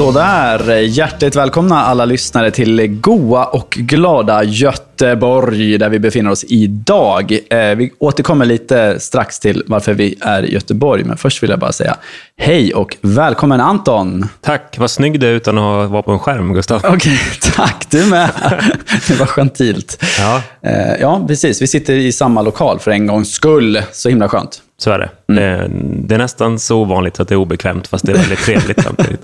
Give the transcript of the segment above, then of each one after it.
Sådär, hjärtligt välkomna alla lyssnare till goa och glada Göteborg, där vi befinner oss idag. Eh, vi återkommer lite strax till varför vi är i Göteborg, men först vill jag bara säga hej och välkommen Anton. Tack, vad snygg du är utan att vara på en skärm, Gustav. Okej, tack. Du med. Det var gentilt. Ja, Eh, Ja, precis. Vi sitter i samma lokal för en gångs skull. Så himla skönt. Så är det. det. Det är nästan så ovanligt att det är obekvämt, fast det är väldigt trevligt samtidigt.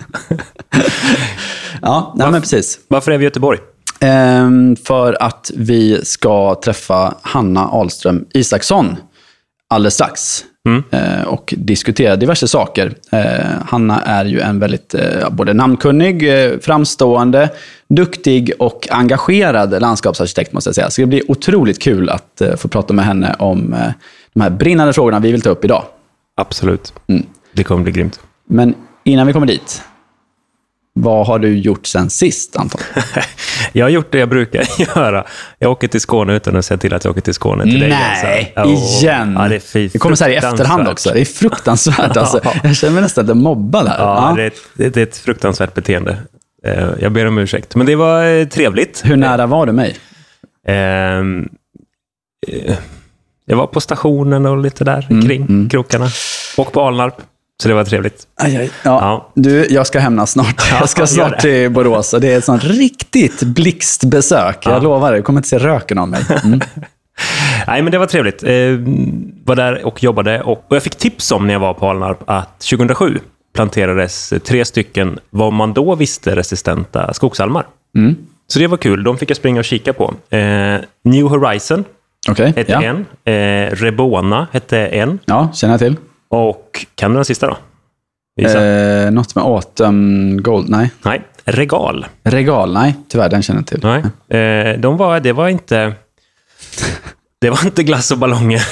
Ja, nej, men precis. Varför är vi i Göteborg? Ehm, för att vi ska träffa Hanna Ahlström Isaksson alldeles strax. Eh, och diskutera diverse saker. Eh, Hanna är ju en väldigt eh, både namnkunnig, eh, framstående, duktig och engagerad landskapsarkitekt måste jag säga. Så det blir otroligt kul att eh, få prata med henne om eh, de här brinnande frågorna vi vill ta upp idag. Absolut. Det kommer bli grymt. Men innan vi kommer dit, vad har du gjort sen sist, Anton? Jag har gjort det jag brukar göra. Jag åker till Skåne utan att säga till att jag åker till Skåne till dig. Nej, alltså. igen. Ja, det, det kommer så här i efterhand också. Det är fruktansvärt. Alltså. Jag känner mig nästan lite mobbad här. Ja, Ja. Det, är ett, det är ett fruktansvärt beteende. Eh, Jag ber om ursäkt. Men det var eh, trevligt. Hur nära var du mig? Jag var på stationen och lite där Mm, kring krokarna. Och på Alnarp. Så det var trevligt. Aj, aj. Ja. Ja. Du, jag ska hämnas snart. Ja, Jag ska snart till Borås och det är ett sånt riktigt blixtbesök. Jag Ja. lovar, du kommer inte se röken av mig. Mm. Nej, men det var trevligt. Eh, var där och jobbade. Och, och jag fick tips om när jag var på Alnarp att 2007 planterades tre stycken, vad man då visste, resistenta skogsalmar. Mm. Så det var kul. De fick jag springa och kika på. Eh, New Horizon Okej, hette ja. en. Eh, Rebona hette en. ja, känner jag till. Och kan du den sista då? Visa. Eh, något med Autumn Gold? Nej. Nej, Regal. Regal? Nej, tyvärr, den känner jag till. Nej. Eh, de var, det var inte... Det var inte glass och ballonger.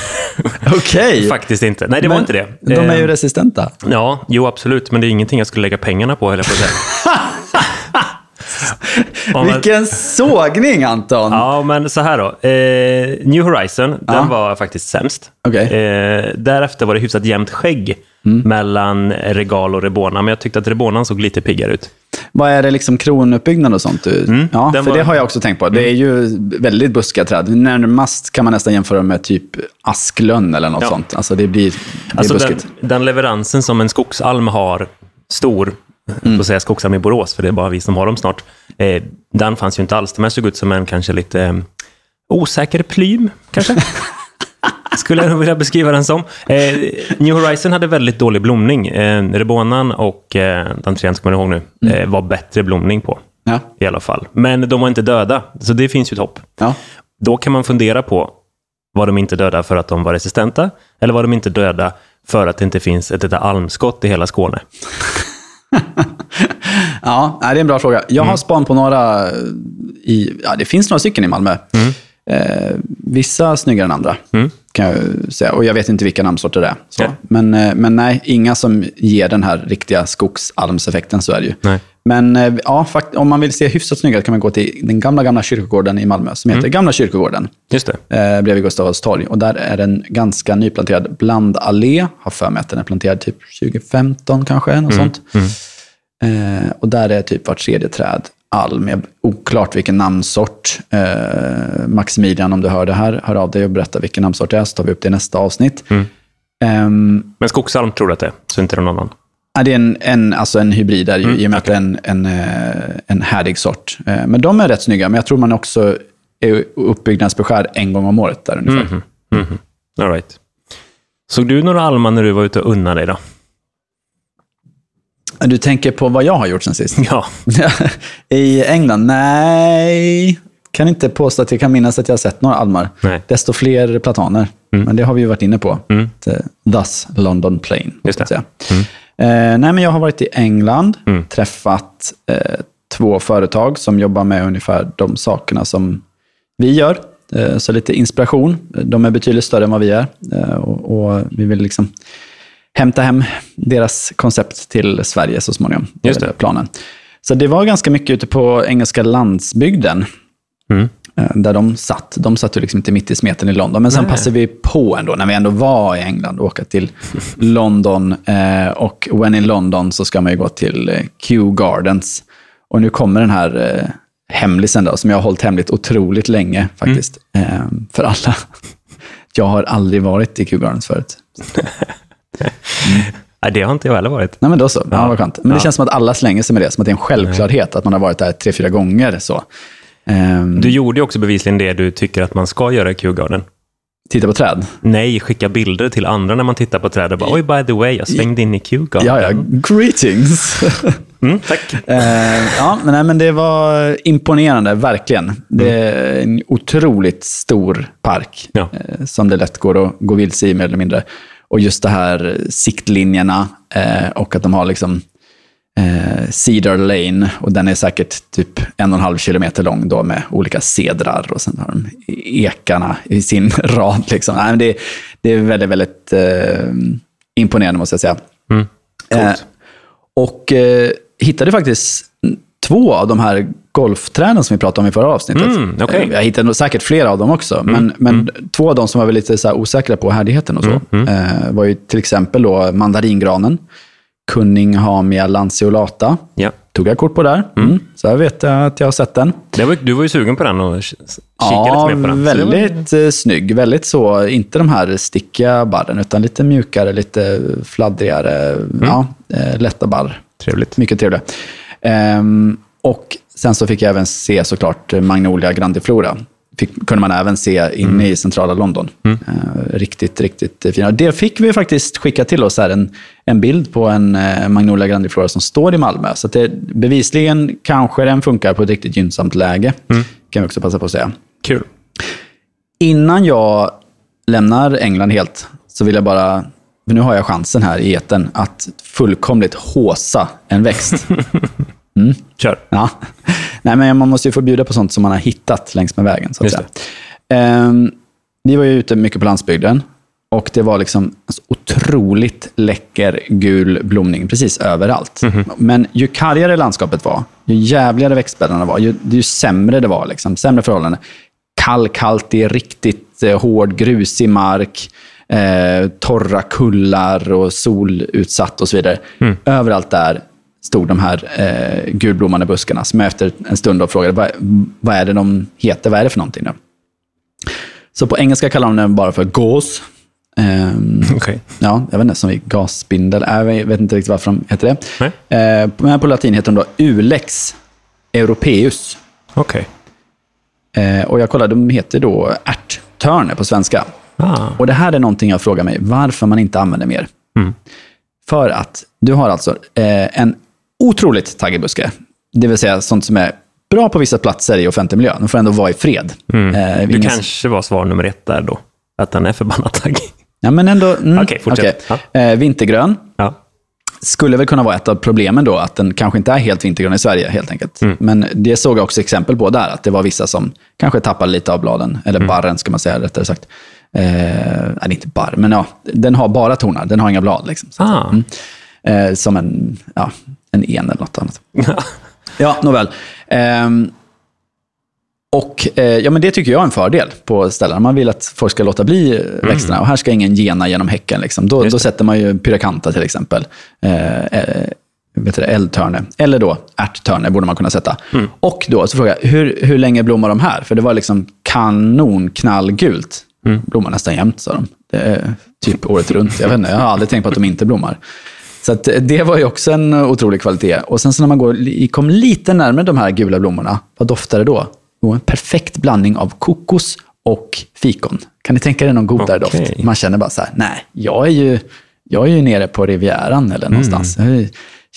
Okej. Faktiskt inte. Nej, det var Men inte det. De är ju Eh, resistenta. Ja, jo absolut. Men det är ingenting jag skulle lägga pengarna på, höll jag på att säga. Ja, men, Vilken sågning, Anton! ja, men så här då. Eh, New Horizon, den Ja. var faktiskt sämst. Okej. Eh, därefter var det hyfsat jämnt skägg mellan Regal och Rebona, men jag tyckte att Rebonan såg lite piggare ut. Vad är det liksom kronuppbyggnad och sånt? Du? ja, Mm, den för var- Mm. det har jag också tänkt på. Det är ju väldigt buskiga träd. Närmast kan man nästan jämföra med typ asklönn eller något Ja. sånt. Alltså det blir, det Alltså den, buskigt. den leveransen som en skogsalm har stor, mm. får säga skogsalm i Borås, för det är bara vi som har dem snart, eh, den fanns ju inte alls. De här såg ut som en kanske lite eh, osäker plym, kanske. Skulle jag nog vilja beskriva den som. Eh, New Horizon hade väldigt dålig blomning. Eh, Rebonan och eh, den trean som jag ihåg nu, eh, var bättre blomning på. Ja. I alla fall. Men de var inte döda, så det finns ju ett hopp. Ja. Då kan man fundera på, var de inte döda för att de var resistenta? Eller var de inte döda för att det inte finns ett enda almskott i hela Skåne? Ja, det är en bra fråga. Jag Mm. har span på några i, ja, det finns några stycken i Malmö. Eh, vissa snyggare än andra, Mm. kan jag säga. Och jag vet inte vilka namnsorter det är. Nej. Men, eh, men nej, inga som ger den här riktiga skogsalmseffekten, så är det ju. Nej. Men eh, ja, fakt- om man vill se hyfsat snygga kan man gå till den gamla, gamla kyrkogården i Malmö, som Mm. heter Gamla kyrkogården. Just det. eh, bredvid Gustav Adolfs torg. Och där är en ganska nyplanterad blandallé. Har för mig att den är planterad typ 2015 kanske, något sånt. Eh, och där är typ vart tredje träd alm. Jag- Oklart vilken namnsort. Eh, Maximilian, om du hör det här, hör av dig och berätta vilken namnsort det är, så tar vi upp det i nästa avsnitt. Ehm, Men skogsalm tror du att det är, så inte det är någon annan. Det är en, en, alltså en hybrid där, ju, i och med att det är en, en, eh, en härdig sort. Eh, Men de är rätt snygga, men jag tror man också är uppbyggnadsbeskär en gång om året där ungefär. All right. Såg du några almar när du var ute och unnade dig då? Du tänker på vad jag har gjort sen sist? Ja. I England? Nej, kan inte påstå att jag kan minnas att jag har sett några almar. Nej. Desto fler plataner. Men det har vi ju varit inne på. The- Thus London Plain. Just det. säga. Eh, nej, men jag har varit i England, träffat eh, två företag som jobbar med ungefär de sakerna som vi gör. Eh, så lite inspiration. De är betydligt större än vad vi är. Eh, och, och vi vill liksom hämta hem deras koncept till Sverige så småningom. Just det. Planen. Så det var ganska mycket ute på engelska landsbygden. Mm. eh, där de satt. De satt ju liksom inte mitt i smeten i London. Men sen Nej. passade vi på ändå, när vi ändå var i England, att åka till London. Eh, och when in London så ska man ju gå till eh, Kew Gardens. Och nu kommer den här hemlisen då, som jag har hållit hemligt otroligt länge faktiskt. Eh, för alla. Jag har aldrig varit i Kew Gardens förut. Nej, det har inte jag heller varit. Nej, men då så. Ja. Ja. vad skönt. Men det Ja. känns som att alla slänger sig med det, som att det är en självklarhet att man har varit där tre, fyra gånger. Så. Ehm, Du gjorde ju också bevisligen det du tycker att man ska göra i Q-garden. titta på träd. Nej, skicka bilder till andra när man tittar på träd och bara oj, by the way, jag svängde in i Q-garden. Ja, ja. Greetings. Mm, tack. Ehm, ja, men, nej, men det var imponerande, verkligen. Det är en otroligt stor park Ja. eh, som det lätt går att gå vilse i mer eller mindre. Och just det här siktlinjerna eh, och att de har liksom eh, Cedar Lane och den är säkert typ en och en halv kilometer lång då med olika cedrar och sen har de ekarna i sin rad. Liksom. Nej, men det, det är väldigt, väldigt eh, imponerande måste jag säga. Mm. Eh, och eh, hittade faktiskt två av de här golfträden som vi pratade om i förra avsnittet. Mm, okej. Eh, Jag hittade säkert flera av dem också, men, men två av dem som var väl lite så här osäkra på härdigheten och så, eh, var ju till exempel då mandaringranen, Cunninghamia lanceolata, Ja. tog jag kort på där. Mm. Så jag vet jag att jag har sett den. Var, du var ju sugen på den och k- kika Ja, lite mer på den. Det var- väldigt eh, snygg. Väldigt så, inte de här stickiga barren, utan lite mjukare, lite fladdrigare, Mm. ja, eh, lätta barr. Trevligt. Mycket trevliga. Ehm, och sen så fick jag även se såklart Magnolia grandiflora. Fick, kunde man även se inne Mm. i centrala London. Eh, riktigt, riktigt fina. Det fick vi faktiskt skicka till oss här, en, en bild på en eh, Magnolia grandiflora som står i Malmö. Så det, bevisligen kanske den funkar på ett riktigt gynnsamt läge. Mm. Kan vi också passa på att säga. Kul. Innan jag lämnar England helt så vill jag bara, nu har jag chansen här i eten att fullkomligt håsa en växt. Kör. Ja. Nej, men man måste ju få bjuda på sånt som man har hittat längs med vägen. Så att Just säga. Ehm, vi var ju ute mycket på landsbygden och det var liksom otroligt läcker gul blomning precis överallt. Men ju kargare landskapet var, ju jävligare växtbäddarna var, ju, ju sämre det var. Liksom, sämre förhållanden. Kallkaltig, riktigt eh, hård, grusig mark, eh, torra kullar och solutsatt och så vidare. Överallt där stod de här eh, gulblommande buskarna som jag efter en stund då frågade vad, vad är det de heter, vad är det för någonting? Då? Så på engelska kallar de den bara för gås. Ehm, Okej. ja, jag vet inte, som i gasspindel. Äh, Jag vet inte riktigt varför de heter det. Nej. Eh, men på latin heter de då Ulex europeus. Okej. Eh, och jag kollade, de heter då ärttörne på svenska. Ah. Och det här är någonting jag frågar mig, varför man inte använder mer. Mm. För att du har alltså eh, en otroligt taggig buske. Det vill säga sånt som är bra på vissa platser i offentlig miljö. De får ändå vara i fred. Mm. Eh, Du kanske var svar nummer ett där då. Att den är förbannat taggig. Ja, men ändå... Mm, Okej, fortsätt. okej. Eh, vintergrön. Ja. Skulle väl kunna vara ett av problemen då, att den kanske inte är helt vintergrön i Sverige helt enkelt. Mm. Men det såg jag också exempel på där, att det var vissa som kanske tappade lite av bladen, eller Mm. barren ska man säga rättare sagt. Eh, nej, det är inte barr, men ja, den har bara tornar, den har inga blad. Liksom. Så, Ah. eh, som en, ja, en en eller något annat. Ja, nåväl. Ehm, och eh, ja, men det tycker jag är en fördel på ställen. Man vill att folk ska låta bli eh, växterna. Och här ska ingen gena genom häcken. Liksom. Då, då sätter man ju pyracanta till exempel. Eh, eh, vet det, eldtörne. Eller då ärttörne borde man kunna sätta. Och då så frågar jag, hur, hur länge blommar de här? För det var liksom kanon knallgult. Blommar nästan jämt, sa de. Det är typ året runt. Jag vet inte, jag har aldrig tänkt på att de inte blommar. Så att det var ju också en otrolig kvalitet. Och sen så när man går, kom lite närmare de här gula blommorna, vad doftar det då? Jo, en perfekt blandning av kokos och fikon. Kan ni tänka er någon godare Okej. doft? Man känner bara så här, nej, jag är ju, jag är ju nere på Rivieran eller någonstans. Jag är ju-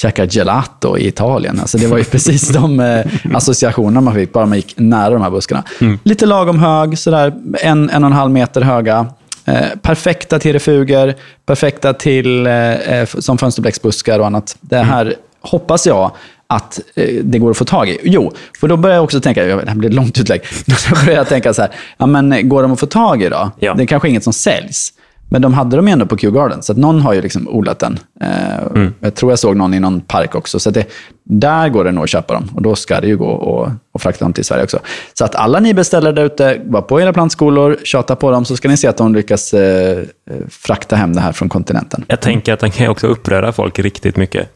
käkar gelato i Italien. Alltså det var ju precis de eh, associationerna man fick, bara man gick nära de här buskarna. Lite lagom hög, sådär en, en och en halv meter höga. Eh, perfekta till refuger, perfekta till, eh, eh, som fönsterbläcksbuskar och annat. Det här hoppas jag att det går att få tag i. Jo, för då börjar jag också tänka, det här blir ett långt utlägg, då börjar jag tänka så här, ja, men går de att få tag i då? Ja. Det är kanske inget som säljs. Men de hade de ändå på Kew Garden, så att någon har ju liksom odlat den. Eh, Mm. Jag tror jag såg någon i någon park också, så att det, där går det nog att köpa dem. Och då ska det ju gå och, och frakta dem till Sverige också. Så att alla ni beställare där ute, var på era plantskolor, tjata på dem, så ska ni se att de lyckas eh, eh, frakta hem det här från kontinenten. Jag tänker att den kan ju också uppröra folk riktigt mycket.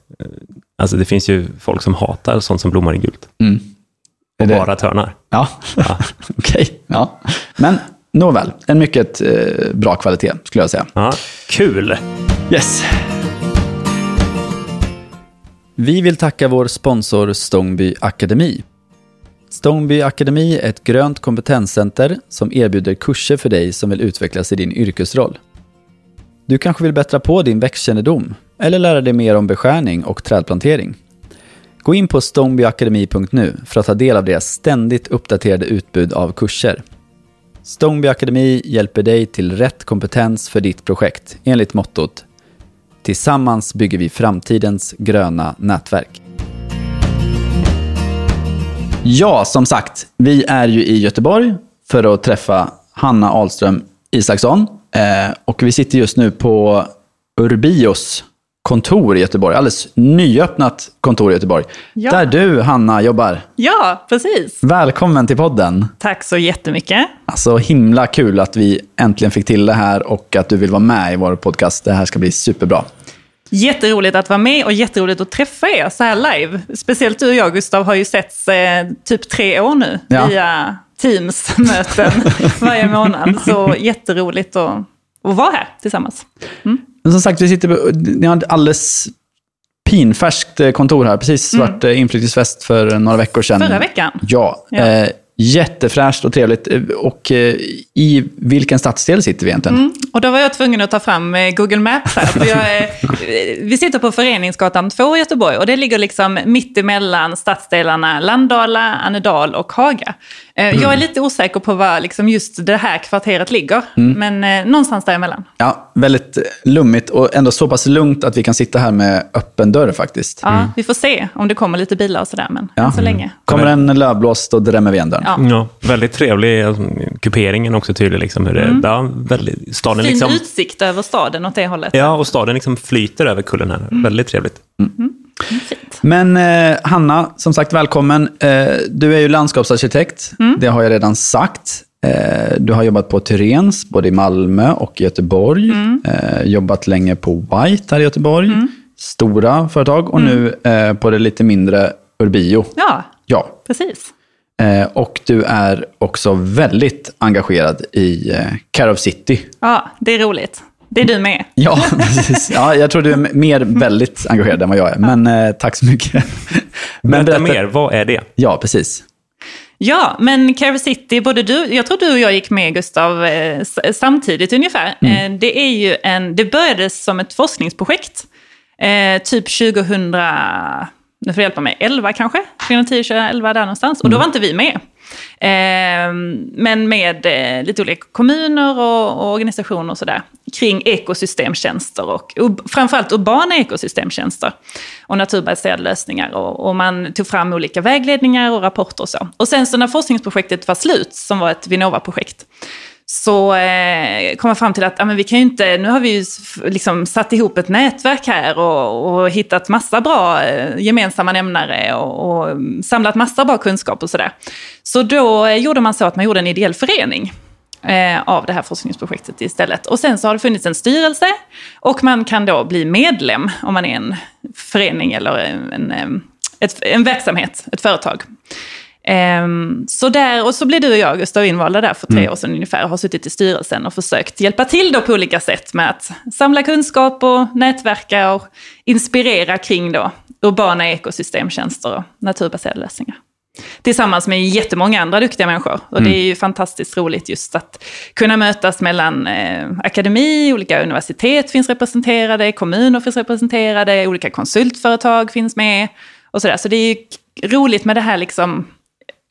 Alltså det finns ju folk som hatar sånt som blommar i gult. Är Och bara törnar. Ja, okej. Ja. Men nåväl, en mycket eh, bra kvalitet skulle jag säga. Ja, kul! Yes. Vi vill tacka vår sponsor Stångby Akademi. Stångby Akademi är ett grönt kompetenscenter som erbjuder kurser för dig som vill utvecklas i din yrkesroll. Du kanske vill bättra på din växtkännedom eller lära dig mer om beskärning och trädplantering. Gå in på stångbyakademi.nu för att ta del av deras ständigt uppdaterade utbud av kurser. Stångby Akademi hjälper dig till rätt kompetens för ditt projekt enligt mottot Tillsammans bygger vi framtidens gröna nätverk. Ja, som sagt, vi är ju i Göteborg för att träffa Hanna Ahlström Isaksson. Eh, och vi sitter just nu på Urbios kontor i Göteborg. Alldeles nyöppnat kontor i Göteborg. Ja. Där du, Hanna, jobbar. Ja, precis. Välkommen till podden. Tack så jättemycket. Alltså himla kul att vi äntligen fick till det här och att du vill vara med i vår podcast. Det här ska bli superbra. Jätteroligt att vara med och jätteroligt att träffa er så här live. Speciellt du och jag, Gustav, har ju setts eh, typ tre år nu Ja. via Teams-möten varje månad. Så jätteroligt att, att vara här tillsammans. Men som sagt, vi sitter på, ni har ett alldeles pinfärskt eh, kontor här. Precis varit mm. inflyttningsfest för några veckor sedan. Förra veckan. Ja. Ja. Eh, jättefräscht och trevligt. Eh, Och eh, i vilken stadsdel sitter vi egentligen? Mm. Och då var jag tvungen att ta fram eh, Google Maps här. För jag, vi sitter på Föreningsgatan 2 i Göteborg och det ligger liksom mitt emellan stadsdelarna Landala, Annedal och Haga. Eh, Jag är lite osäker på var liksom just det här kvarteret ligger, men eh, någonstans däremellan. Ja, väldigt lummigt och ändå så pass lugnt att vi kan sitta här med öppen dörr faktiskt. Ja, Vi får se om det kommer lite bilar och sådär, men Ja. än så länge. Kommer en lövblåst och drämmer vi igen dörren. Ja. Ja, väldigt trevlig. alltså, Kuperingen också tydlig. Liksom, hur det, ja, väldigt, staden Mm. Fin liksom, utsikt över staden åt det hållet. ja, och staden liksom flyter över kullen här. Väldigt trevligt. Fint. Men eh, Hanna, som sagt välkommen. Eh, du är ju landskapsarkitekt, det har jag redan sagt. Eh, du har jobbat på Tyrens, både i Malmö och Göteborg. Eh, jobbat länge på White här i Göteborg. Stora företag. Och nu eh, på det lite mindre Urbio. Ja, Ja. precis. Eh, och du är också väldigt engagerad i Care of City. Ja, det är roligt. Det är du med. Ja, precis. Ja, jag tror du är mer väldigt engagerad än vad jag är. Men eh, tack så mycket. Men Berätta mer, vad är det? Ja, precis. Ja, men Care City, både du, jag tror du och jag gick med Gustav eh, samtidigt ungefär. Mm. Eh, det är ju en, det började som ett forskningsprojekt. Eh, typ 2000, nu får du hjälpa mig, 11 kanske? 2010, 2011 där någonstans. Och Mm. då var inte vi med. Eh, men med eh, lite olika kommuner och, och organisationer och sådär. Kring ekosystemtjänster och framförallt urbana ekosystemtjänster. Och naturbaserade lösningar. Och, och man tog fram olika vägledningar och rapporter och så. Och sen så när forskningsprojektet var slut, som var ett Vinnova-projekt, så eh, kom jag fram till att ja, men vi kan ju inte, nu har vi ju liksom satt ihop ett nätverk här och, och hittat massa bra eh, gemensamma nämnare och, och mm, samlat massa bra kunskap och sådär. Så då eh, gjorde man så att man gjorde en ideell förening eh, av det här forskningsprojektet istället. Och sen så har det funnits en styrelse och man kan då bli medlem om man är en förening eller en, en, eh, ett, en verksamhet, ett företag. Ehm, så där, och så blev du och jag, Gustav, invalda där för tre år sedan ungefär och har suttit i styrelsen och försökt hjälpa till då på olika sätt med att samla kunskap och nätverka och inspirera kring då urbana ekosystemtjänster och naturbaserade lösningar. Tillsammans med jättemånga andra duktiga människor. Och det är ju fantastiskt roligt just att kunna mötas mellan eh, akademi, olika universitet finns representerade, kommuner finns representerade, olika konsultföretag finns med och sådär. Så det är ju roligt med det här liksom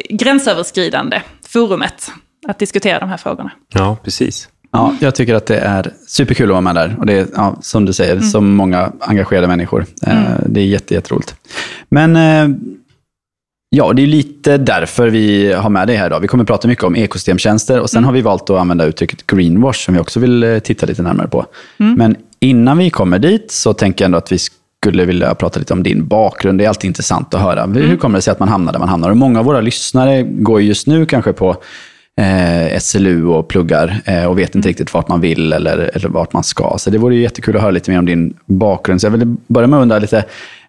gränsöverskridande forumet att diskutera de här frågorna. Ja, precis. Ja, jag tycker att det är superkul att vara med där. Och det är, ja, som du säger, så många engagerade människor. Eh, Det är jätte, jätteroligt. Men eh, Ja, det är lite därför vi har med dig här idag. Vi kommer att prata mycket om ekosystemtjänster och sen mm. har vi valt att använda uttrycket greenwash som vi också vill eh, titta lite närmare på. Mm. Men innan vi kommer dit så tänker jag ändå att vi skulle vilja prata lite om din bakgrund. Det är alltid intressant att höra. Hur kommer det sig att man hamnar där man hamnar? Och många av våra lyssnare går just nu kanske på eh, SLU och pluggar eh, och vet inte mm. riktigt vart man vill eller, eller vart man ska. Så det vore jättekul att höra lite mer om din bakgrund. Så jag vill börja med att undra lite,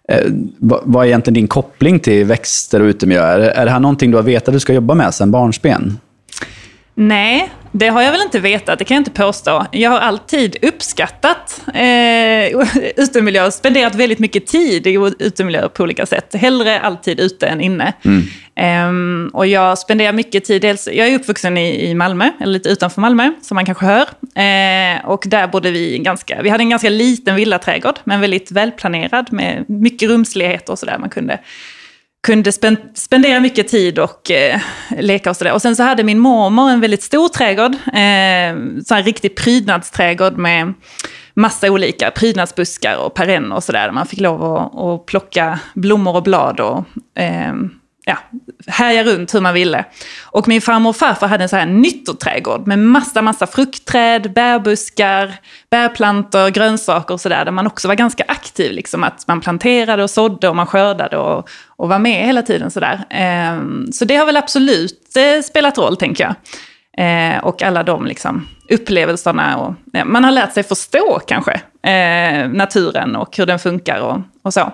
eh, vad är egentligen din koppling till växter och utemiljöer? Är, är det här någonting du har vetat du ska jobba med sedan barnsben? Nej, det har jag väl inte vetat, det kan jag inte påstå. Jag har alltid uppskattat eh, utemiljö och spenderat väldigt mycket tid i utemiljö på olika sätt. Hellre alltid ute än inne. Mm. Um, och jag spenderar mycket tid, dels, jag är uppvuxen i, i Malmö, eller lite utanför Malmö, som man kanske hör. Uh, och där bodde vi ganska, vi hade en ganska liten villaträdgård, men väldigt välplanerad med mycket rumslighet och sådär man kunde kunde spendera mycket tid och eh, leka och sådär. Och sen så hade min mormor en väldigt stor trädgård, eh, så en riktig prydnadsträdgård med massa olika prydnadsbuskar och perenner och sådär. Man fick lov att, att plocka blommor och blad och eh, ja, härja runt hur man ville. Och min farmor och farfar hade en så här nyttoträdgård med massa, massa fruktträd, bärbuskar, bärplantor, grönsaker och sådär. Där man också var ganska aktiv, liksom att man planterade och sådde och man skördade och, och var med hela tiden sådär. Ehm, så det har väl absolut eh, spelat roll, tänker jag. Eh, och alla de liksom, upplevelserna. Och, man har lärt sig förstå kanske eh, naturen och hur den funkar och, och så.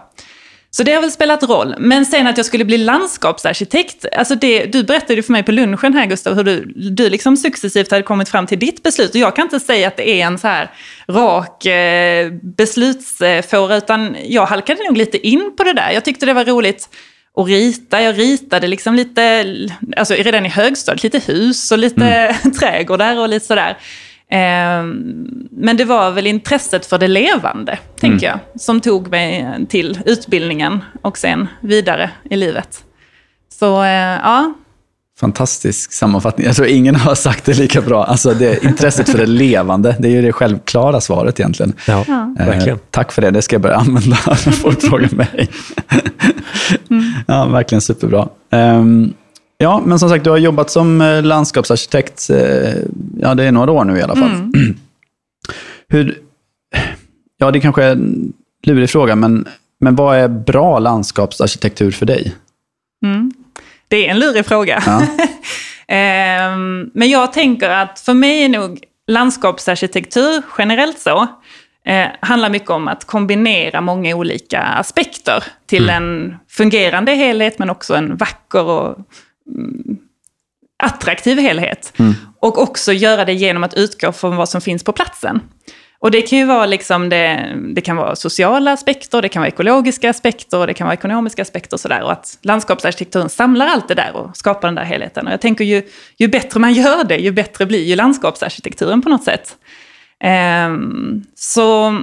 Så det har väl spelat roll. Men sen att jag skulle bli landskapsarkitekt, alltså det, du berättade för mig på lunchen här Gustav, hur du, du liksom successivt hade kommit fram till ditt beslut. Och jag kan inte säga att det är en så här rak eh, beslutsfåra, utan jag halkade nog lite in på det där. Jag tyckte det var roligt att rita. Jag ritade liksom lite, alltså redan i högstadiet, lite hus och lite mm. trädgårdar och lite sådär. Ehm, men det var väl intresset för det levande, tänker mm. jag, som tog mig till utbildningen och sen vidare i livet. Så eh, ja. Fantastisk sammanfattning. Jag tror ingen har sagt det lika bra. Alltså det, intresset för det levande, det är ju det självklara svaret egentligen. Ja, ja. Eh, verkligen. tack för det, det ska jag börja använda när folk frågar mig. Mm. Ja, verkligen superbra. Um, Ja, men som sagt, du har jobbat som eh, landskapsarkitekt, eh, ja det är några år nu i alla fall. Mm. Hur, ja det kanske är en lurig fråga, men, men vad är bra landskapsarkitektur för dig? Mm. Det är en lurig fråga. Ja. Ehm, men jag tänker att för mig är nog landskapsarkitektur generellt så, eh, handlar mycket om att kombinera många olika aspekter till mm. en fungerande helhet men också en vacker och attraktiv helhet. Mm. Och också göra det genom att utgå från vad som finns på platsen. Och det kan ju vara, liksom det, det kan vara sociala aspekter, det kan vara ekologiska aspekter, det kan vara ekonomiska aspekter och sådär. Och att landskapsarkitekturen samlar allt det där och skapar den där helheten. Och jag tänker ju, ju bättre man gör det, ju bättre blir ju landskapsarkitekturen på något sätt. Um, så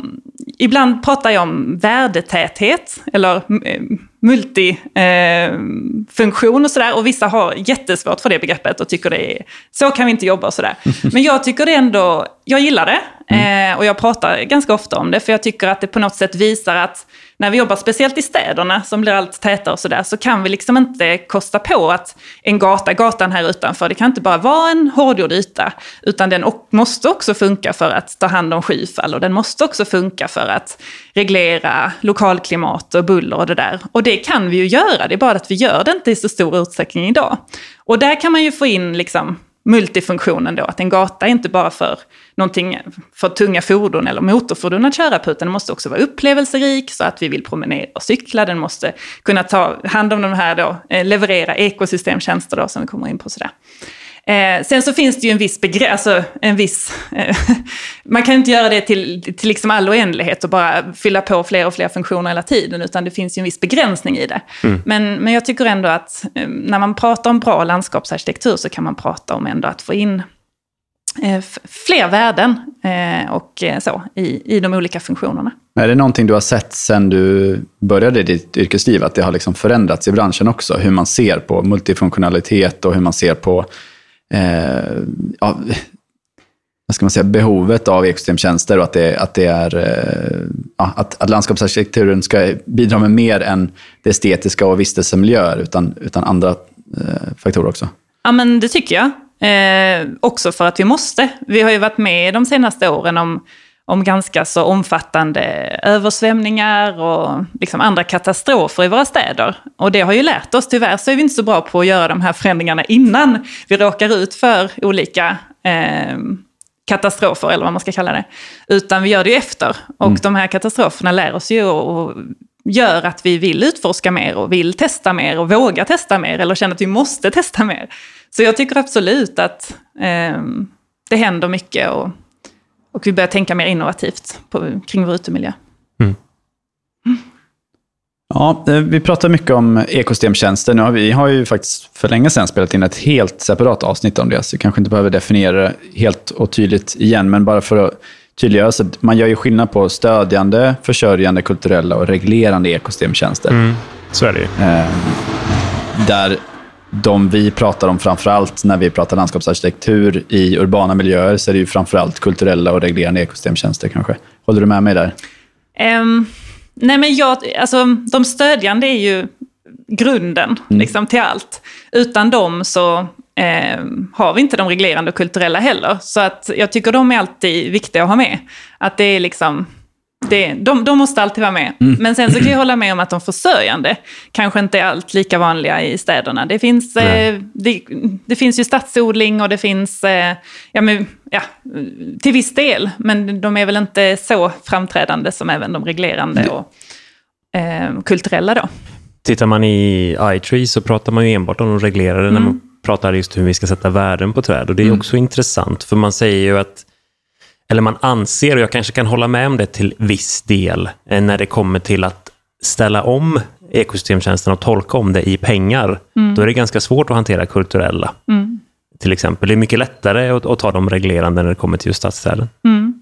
ibland pratar jag om värdetäthet, eller eh, multifunktion eh, och sådär. Och vissa har jättesvårt för det begreppet och tycker det är, så kan vi inte jobba och sådär. Men jag tycker det ändå, jag gillar det. Mm. Eh, och jag pratar ganska ofta om det, för jag tycker att det på något sätt visar att när vi jobbar speciellt i städerna som blir allt tätare och sådär så kan vi liksom inte kosta på att en gata, gatan här utanför, det kan inte bara vara en hårdgjord yta utan den måste också funka för att ta hand om skyfall och den måste också funka för att reglera lokalklimat och buller och det där. Och det kan vi ju göra, det är bara att vi gör det inte i så stor utsträckning idag. Och där kan man ju få in liksom multifunktionen då, att en gata är inte bara för någonting för tunga fordon eller motorfordon att köra på, utan den måste också vara upplevelserik så att vi vill promenera och cykla. Den måste kunna ta hand om de här då, eh, leverera ekosystemtjänster då som vi kommer in på sådär. Eh, sen så finns det ju en viss begränsning, alltså en viss... Eh, man kan inte göra det till, till liksom all oändlighet och bara fylla på fler och fler funktioner hela tiden, utan det finns ju en viss begränsning i det. Mm. Men, men jag tycker ändå att eh, när man pratar om bra landskapsarkitektur så kan man prata om ändå att få in eh, fler värden eh, och eh, så i, i de olika funktionerna. Är det någonting du har sett sen du började ditt yrkesliv, att det har liksom förändrats i branschen också? Hur man ser på multifunktionalitet och hur man ser på eh, vad ska man säga, behovet av ekosystemtjänster och att det, att det är eh, ja, att, att landskapsarkitekturen ska bidra med mer än det estetiska och vistelsemiljöer, utan, utan andra eh, faktorer också. Ja, men det tycker jag. Eh, också för att vi måste. Vi har ju varit med de senaste åren om, om ganska så omfattande översvämningar och liksom andra katastrofer i våra städer. Och det har ju lärt oss, tyvärr så är vi inte så bra på att göra de här förändringarna innan vi råkar ut för olika eh, katastrofer, eller vad man ska kalla det. Utan vi gör det ju efter. Och mm. de här katastroferna lär oss ju och gör att vi vill utforska mer och vill testa mer och våga testa mer eller känner att vi måste testa mer. Så jag tycker absolut att eh, det händer mycket och, och vi börjar tänka mer innovativt på, kring vår utemiljö. Mm. Mm. Ja, eh, vi pratar mycket om ekosystemtjänster. Nu har vi har ju faktiskt för länge sedan spelat in ett helt separat avsnitt om det, så vi kanske inte behöver definiera det helt och tydligt igen, men bara för att tydliggöra, så man gör ju skillnad på stödjande, försörjande, kulturella och reglerande ekosystemtjänster. Mm, så är det ju. Eh, där de vi pratar om framförallt när vi pratar landskapsarkitektur i urbana miljöer, så är det ju framförallt kulturella och reglerande ekosystemtjänster kanske. Håller du med mig där? Um, nej men jag, alltså, de stödjande är ju grunden mm. liksom, till allt. Utan dem så eh, har vi inte de reglerande och kulturella heller. Så att jag tycker de är alltid viktiga att ha med. Att det är liksom det, de, de måste alltid vara med. Mm. Men sen så kan jag hålla med om att de försörjande kanske inte är allt lika vanliga i städerna. Det finns, eh, det, det, finns ju stadsodling och det finns, eh, ja, men, ja, till viss del, men de är väl inte så framträdande som även de reglerande och eh, kulturella då. Tittar man i iTree så pratar man ju enbart om de reglerade mm. när man pratar just hur vi ska sätta värden på träd. Och det är mm. också intressant, för man säger ju att eller man anser, och jag kanske kan hålla med om det till viss del, eh, när det kommer till att ställa om ekosystemtjänsten och tolka om det i pengar, mm. då är det ganska svårt att hantera kulturella. Mm. Till exempel. Det är mycket lättare att, att, ta de reglerande när det kommer till just stadsdelen. Mm.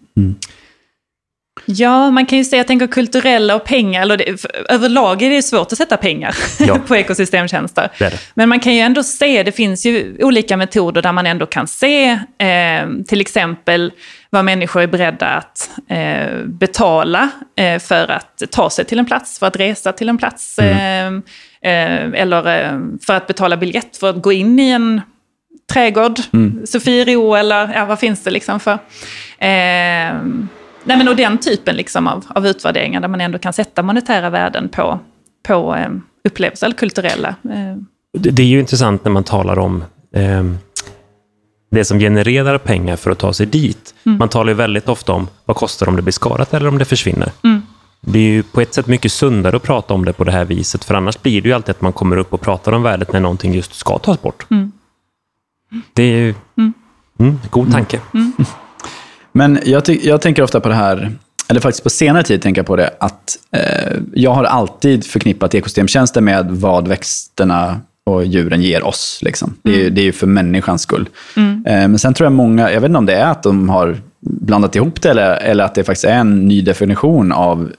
Ja, man kan ju säga, jag tänker kulturella och pengar, eller det, överlag är det svårt att sätta pengar ja. på ekosystemtjänster. Det det. Men man kan ju ändå se, det finns ju olika metoder där man ändå kan se, eh, till exempel vad människor är beredda att eh, betala eh, för att ta sig till en plats, för att resa till en plats. Mm. Eh, eh, eller eh, för att betala biljett för att gå in i en trädgård, mm. Sofiero eller ja, vad finns det liksom för. Nej, men och den typen liksom av, av utvärderingar där man ändå kan sätta monetära värden på, på eh, upplevelser eller kulturella. Eh. Det, det, är ju intressant när man talar om eh, det som genererar pengar för att ta sig dit. Mm. Man talar ju väldigt ofta om vad kostar om det blir skadat eller om det försvinner. Mm. Det är ju på ett sätt mycket sundare att prata om det på det här viset, för annars blir det ju alltid att man kommer upp och pratar om värdet när någonting just ska tas bort. Mm. Det är ju mm. mm god tanke. Men jag, jag tänker ofta på det här, eller faktiskt på senare tid tänker jag på det, att eh, jag har alltid förknippat ekosystemtjänster med vad växterna och djuren ger oss. Liksom. Det, är, mm. det är ju för människans skull. Mm. Eh, men sen tror jag många, jag vet inte om det är att de har blandat ihop det eller, eller att det faktiskt är en ny definition av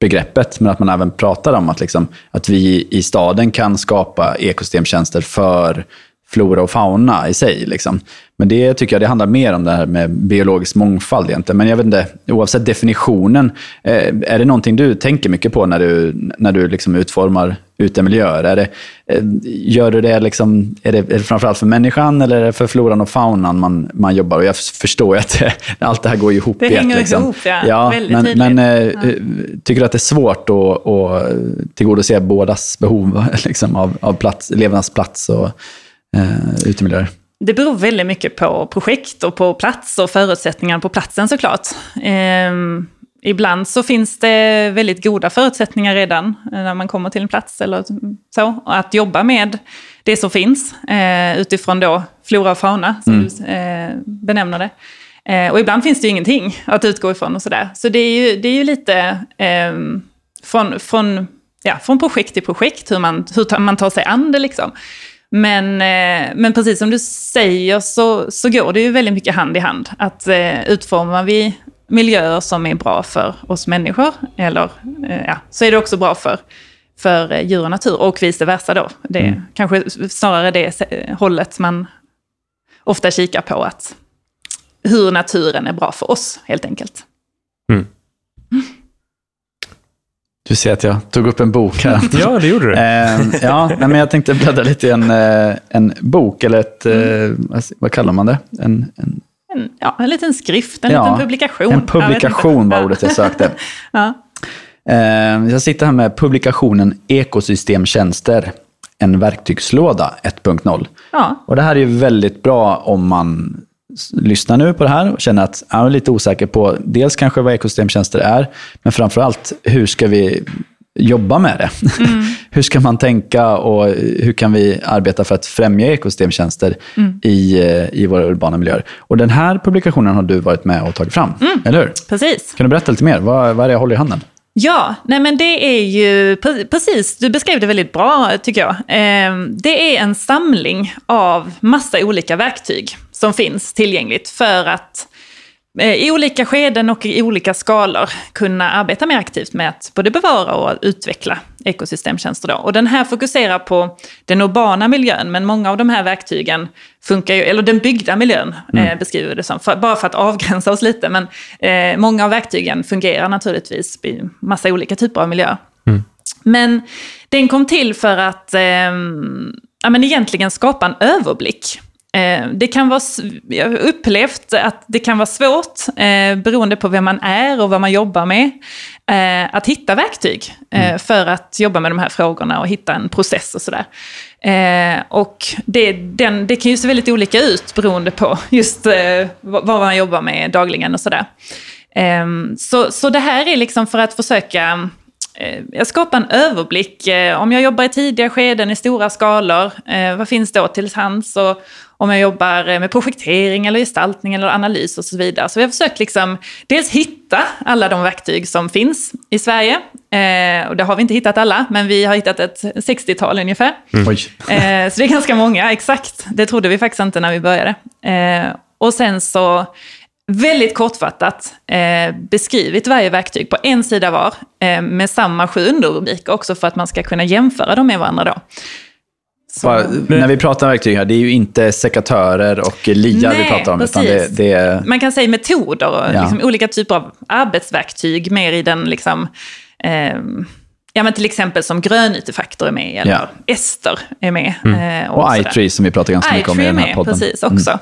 begreppet, men att man även pratar om att, liksom, att vi i staden kan skapa ekosystemtjänster för flora och fauna i sig. Liksom. Men det tycker jag det handlar mer om det här med biologisk mångfald egentligen. Men jag vet inte, oavsett definitionen, eh, är det någonting du tänker mycket på när du, när du liksom utformar utemiljöer? Är det, eh, gör du det, liksom, är det, är det framförallt för människan eller är det för floran och faunan man, man jobbar? Och jag förstår ju att det, allt det här går ihop det i ett. hänger liksom. ihop, ja. ja Väldigt men, tydligt. men äh, ja. tycker du att det är svårt att, att tillgodose bådas behov liksom, av, av plats, levnadsplats och eh, utemiljöer? Det beror väldigt mycket på projekt och på plats och förutsättningar på platsen såklart. Eh, ibland så finns det väldigt goda förutsättningar redan eh, när man kommer till en plats eller så. Att jobba med det som finns eh, utifrån då flora och fauna, som mm. du eh, benämner det. Eh, och ibland finns det ju ingenting att utgå ifrån och sådär. Så det är ju, det är ju lite ehm, från, från, ja, från projekt till projekt hur man, hur man tar sig an det liksom. Men, eh, men precis som du säger så, så går det ju väldigt mycket hand i hand. Att eh, utformar vi miljöer som är bra för oss människor, eller, eh, ja, så är det också bra för, för djur och natur, och vice versa då. Det är mm. kanske snarare det hållet man ofta kikar på, att hur naturen är bra för oss, helt enkelt. Mm. Du ser att jag tog upp en bok här. ja, det gjorde du. Eh, ja, nej, men jag tänkte bläddra lite i en, eh, en bok, eller ett, mm. eh, vad kallar man det? En, en, en, ja, en liten skrift, en ja, liten publikation. En publikation var ordet jag sökte. ja. eh, jag sitter här med publikationen Ekosystemtjänster, en verktygslåda 1.0. Ja. Och det här är ju väldigt bra om man lyssnar nu på det här och känner att jag är lite osäker på dels kanske vad ekosystemtjänster är, men framför allt hur ska vi jobba med det? Mm. hur ska man tänka och hur kan vi arbeta för att främja ekosystemtjänster mm. i, eh, i våra urbana miljöer? Och den här publikationen har du varit med och tagit fram, mm. eller hur? Precis. Kan du berätta lite mer? Vad, vad är det jag håller i handen? Ja, nej men det är ju precis, du beskrev det väldigt bra tycker jag. Ehm, det är en samling av massa olika verktyg som finns tillgängligt för att eh, i olika skeden och i olika skalor kunna arbeta mer aktivt med att både bevara och utveckla ekosystemtjänster. Då. Och den här fokuserar på den urbana miljön, men många av de här verktygen funkar ju, eller den byggda miljön mm. eh, beskriver det som, för, bara för att avgränsa oss lite. Men eh, många av verktygen fungerar naturligtvis i massa olika typer av miljöer. Mm. Men den kom till för att eh, ja, men egentligen skapa en överblick det kan vara, jag har upplevt att det kan vara svårt, eh, beroende på vem man är och vad man jobbar med, eh, att hitta verktyg eh, mm. för att jobba med de här frågorna och hitta en process och sådär. Eh, och det, den, det kan ju se väldigt olika ut beroende på just eh, vad man jobbar med dagligen och sådär. Ehm, så, så det här är liksom för att försöka jag skapar en överblick. Om jag jobbar i tidiga skeden i stora skalor, vad finns då till hands? Och, om jag jobbar med projektering eller gestaltning eller analys och så vidare. Så vi har försökt liksom dels hitta alla de verktyg som finns i Sverige. Eh, och det har vi inte hittat alla, men vi har hittat ett 60-tal ungefär. Mm. Eh, så det är ganska många, exakt. Det trodde vi faktiskt inte när vi började. Eh, och sen så väldigt kortfattat eh, beskrivit varje verktyg på en sida var eh, med samma sju underrubriker också för att man ska kunna jämföra dem med varandra då. Bara, när vi pratar verktyg här, det är ju inte sekatörer och liar vi pratar om. Utan det, det är... Man kan säga metoder och ja. liksom olika typer av arbetsverktyg mer i den liksom, eh, Ja, men till exempel som grönytefaktor är med, eller ja. ester är med. Mm. Eh, och och iTree som vi pratar ganska mycket om i den här podden. precis, också.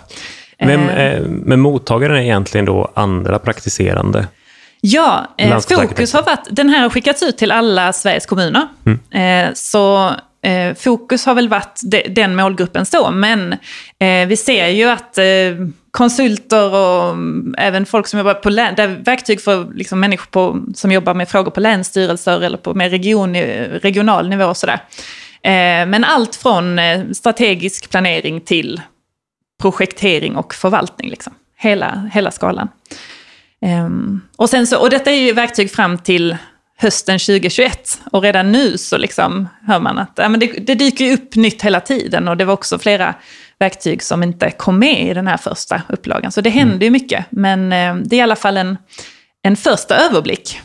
Mm. Vem, eh, men mottagaren är egentligen då andra praktiserande? Ja, eh, fokus har varit, den här har skickats ut till alla Sveriges kommuner. Mm. Eh, så eh, fokus har väl varit de, den målgruppen så, men eh, vi ser ju att eh, konsulter och mm, även folk som jobbar på län, där verktyg för liksom, människor på, som jobbar med frågor på länsstyrelser eller på mer region, eh, regional nivå och sådär. Eh, men allt från eh, strategisk planering till projektering och förvaltning, liksom. hela, hela skalan. Ehm, och, sen så, och detta är ju verktyg fram till hösten 2021. Och redan nu så liksom hör man att ja, men det, det dyker upp nytt hela tiden. Och det var också flera verktyg som inte kom med i den här första upplagan. Så det händer mm. ju mycket. Men eh, det är i alla fall en, en första överblick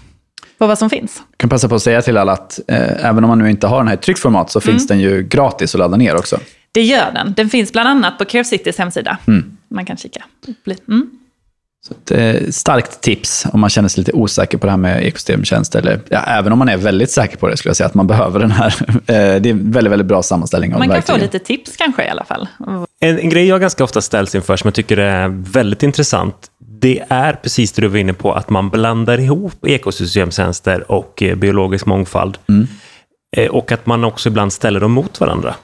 på vad som finns. Jag kan passa på att säga till alla att eh, även om man nu inte har den här i tryckt format så mm. finns den ju gratis att ladda ner också. Det gör den. Den finns bland annat på Care Citys hemsida. Mm. Man kan kika. Mm. Så ett eh, starkt tips om man känner sig lite osäker på det här med ekosystemtjänst. Eller ja, även om man är väldigt säker på det, skulle jag säga att man behöver den här. Eh, det är en väldigt, väldigt bra sammanställning av Man kan verktygen. få lite tips kanske i alla fall. En, en grej jag ganska ofta ställs inför, som jag tycker är väldigt intressant, det är precis det du var inne på, att man blandar ihop ekosystemtjänster och eh, biologisk mångfald. Mm. Och att man också ibland ställer dem mot varandra.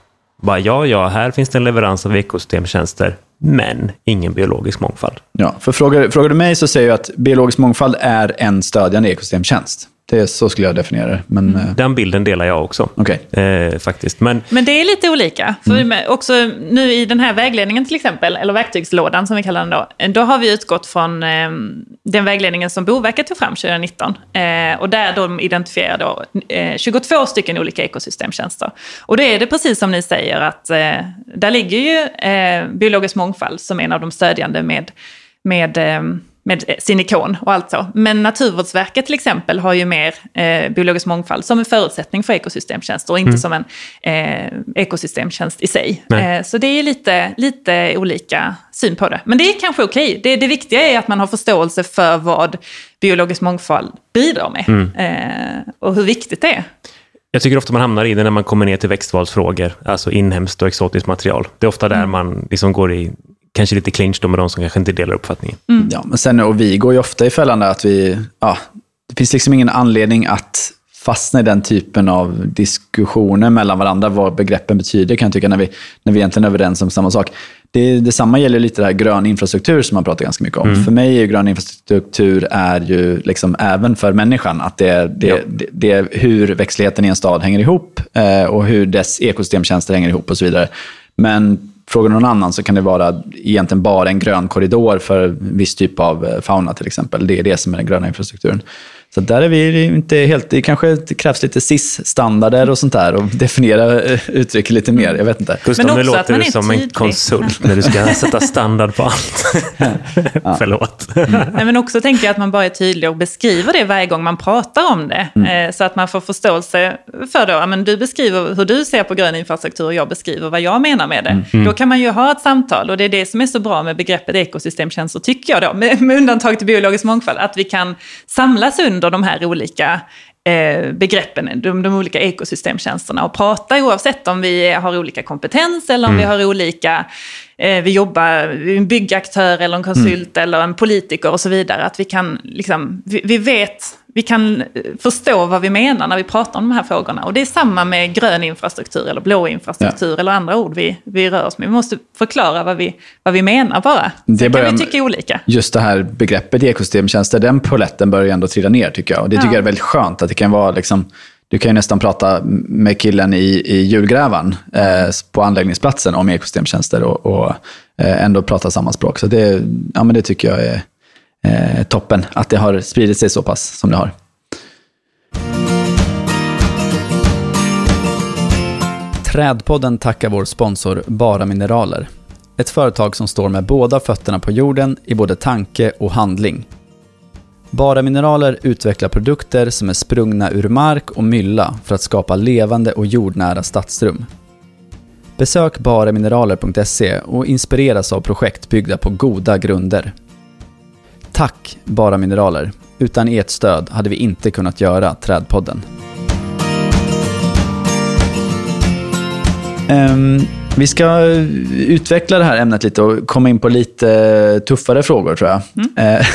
Bara, ja, ja, här finns det en leverans av ekosystemtjänster men ingen biologisk mångfald. Ja, för frågar, frågar du mig så säger jag att biologisk mångfald är en stödjande ekosystemtjänst. Det är, så skulle jag definiera det. Men, mm. Eh, Den bilden delar jag också. Okay. Eh, faktiskt. Men, men det är lite olika. För mm. också nu i den här vägledningen till exempel, eller verktygslådan som vi kallar den då, då har vi utgått från eh, den vägledningen som Boverket tog fram 2019. Eh, och där de identifierar då, 22 eh, stycken olika ekosystemtjänster. Och då är det precis som ni säger att eh, där ligger ju biologisk mångfald som en av de stödjande med, med med sin ikon och allt så. Men Naturvårdsverket till exempel har ju mer eh, biologisk mångfald som en förutsättning för ekosystemtjänster och inte mm. som en eh, ekosystemtjänst i sig. Eh, så det är lite, lite olika syn på det. Men det är kanske okej. Okay. Det, det viktiga är att man har förståelse för vad biologisk mångfald bidrar med mm. eh, och hur viktigt det är. Jag tycker ofta man hamnar i det när man kommer ner till växtvalsfrågor, alltså inhemskt och exotiskt material. Det är ofta där mm. man liksom går i kanske lite clinch med de som kanske inte delar uppfattningen. Mm. Ja, men sen, och vi går ju ofta i fällan att vi, ja, det finns liksom ingen anledning att fastna i den typen av diskussioner mellan varandra, vad begreppen betyder kan jag tycka, när vi, när vi egentligen är överens om samma sak. Det, detsamma gäller lite det här grön infrastruktur som man pratar ganska mycket om. Mm. För mig är grön infrastruktur är ju liksom även för människan, att det är, det, ja. det, det är hur växtligheten i en stad hänger ihop eh, och hur dess ekosystemtjänster hänger ihop och så vidare. Men frågar någon annan så kan det vara egentligen bara en grön korridor för en viss typ av eh, fauna till exempel. Det är det som är den gröna infrastrukturen. Så där är vi inte helt... Det kanske krävs lite SIS-standarder och sånt där och definiera eh, uttrycket lite mer. Jag vet inte. Gustav, nu låter du som tydlig. en konsult när du ska sätta standard på allt. ja. Förlåt. Mm. Nej, men också tänker jag att man bara är tydlig och beskriver det varje gång man pratar om det. Mm. Eh, så att man får förståelse för då, men du beskriver hur du ser på grön infrastruktur och jag beskriver vad jag menar med det. Mm. mm. Då kan man ju ha ett samtal och det är det som är så bra med begreppet ekosystemtjänster tycker jag då, med, med undantag till biologisk mångfald, att vi kan samlas under under de här olika eh, begreppen, de, de olika ekosystemtjänsterna och prata oavsett om vi har olika kompetens eller om mm. vi har olika, eh, vi jobbar, en byggaktör eller en konsult mm. eller en politiker och så vidare. Att vi kan, liksom, vi, vi vet vi kan eh, förstå vad vi menar när vi pratar om de här frågorna. Och det är samma med grön infrastruktur eller blå infrastruktur ja. eller andra ord vi, vi rör oss med. Vi måste förklara vad vi, vad vi menar bara. Sen kan vi tycka olika. Just det här begreppet ekosystemtjänster, den poletten börjar ändå trilla ner tycker jag. Och det tycker ja. jag är väldigt skönt att det kan vara liksom, du kan ju nästan prata med killen i, i julgrävan eh, på anläggningsplatsen om ekosystemtjänster och, och eh, ändå prata samma språk. Så det, ja, men det tycker jag är eh, toppen att det har spridit sig så pass som det har. Trädpodden tackar vår sponsor Bara Mineraler. Ett företag som står med båda fötterna på jorden i både tanke och handling. Bara Mineraler utvecklar produkter som är sprungna ur mark och mylla för att skapa levande och jordnära stadsrum. Besök baramineraler.se och inspireras av projekt byggda på goda grunder. Tack Bara Mineraler. Utan ert stöd hade vi inte kunnat göra Trädpodden. Um, vi ska utveckla det här ämnet lite och komma in på lite tuffare frågor tror jag. Mm. Eh,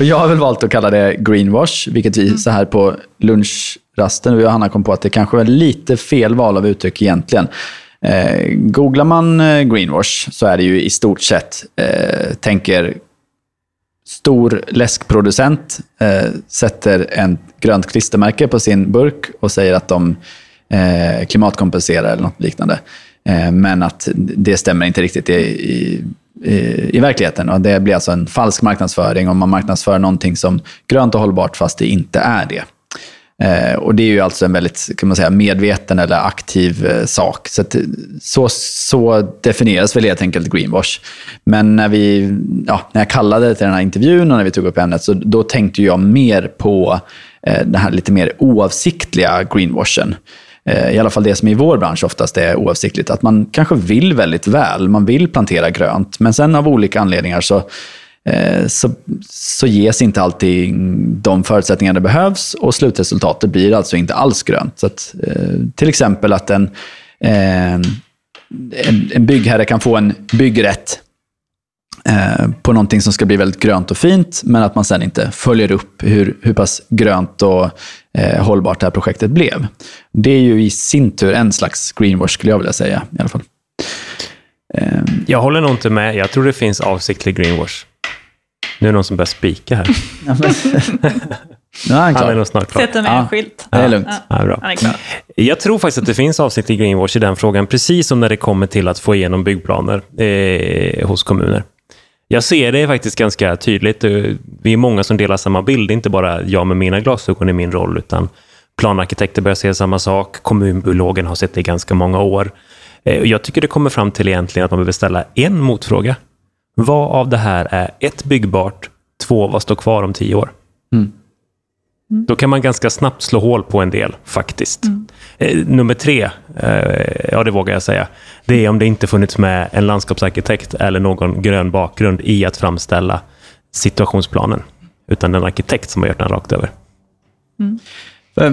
jag har väl valt att kalla det greenwash, vilket vi mm. så här på lunchrasten, vi och Hanna kom på att det kanske är lite fel val av uttryck egentligen. Eh, googlar man eh, greenwash så är det ju i stort sett, eh, tänker stor läskproducent eh, sätter en grönt klistermärke på sin burk och säger att de eh, klimatkompenserar eller något liknande. Eh, men att det stämmer inte riktigt i, i, i, i verkligheten. Och det blir alltså en falsk marknadsföring om man marknadsför någonting som grönt och hållbart fast det inte är det. Eh, och det är ju alltså en väldigt kan man säga, medveten eller aktiv eh, sak. Så, att, eh, så, så definieras väl helt enkelt greenwash. Men när, vi, ja, när jag kallade till den här intervjun och när vi tog upp ämnet, så då tänkte jag mer på eh, den här lite mer oavsiktliga greenwashen. Eh, I alla fall det som i vår bransch oftast är oavsiktligt. Att man kanske vill väldigt väl, man vill plantera grönt, men sen av olika anledningar så Eh, så, så ges inte alltid de förutsättningar det behövs och slutresultatet blir alltså inte alls grönt. Så att, eh, till exempel att en, eh, en, en byggherre kan få en byggrätt eh, på någonting som ska bli väldigt grönt och fint, men att man sen inte följer upp hur, hur pass grönt och eh, hållbart det här projektet blev. Det är ju i sin tur en slags greenwash, skulle jag vilja säga. i alla fall. Jag håller nog inte med. Jag tror det finns avsiktlig greenwash. Nu är det någon som börjar spika här. Ja, han, han är nog snart klar. Sätter med ja. en skylt. Det är lugnt. Ja, bra. Han är klar. Jag tror faktiskt att det finns avsiktlig greenwash i den frågan, precis som när det kommer till att få igenom byggplaner eh, hos kommuner. Jag ser det faktiskt ganska tydligt. Eh, vi är många som delar samma bild, inte bara jag med mina glasögon i min roll, utan planarkitekter börjar se samma sak, kommunbiologen har sett det i ganska många år. Eh, jag tycker det kommer fram till egentligen att man behöver ställa en motfråga. Vad av det här är ett byggbart, två, vad står kvar om tio år? Mm. Då kan man ganska snabbt slå hål på en del, faktiskt. Mm. Eh, nummer tre, eh, ja det vågar jag säga, det är om det inte funnits med en landskapsarkitekt eller någon grön bakgrund i att framställa situationsplanen. Utan en arkitekt som har gjort den rakt över. Eh,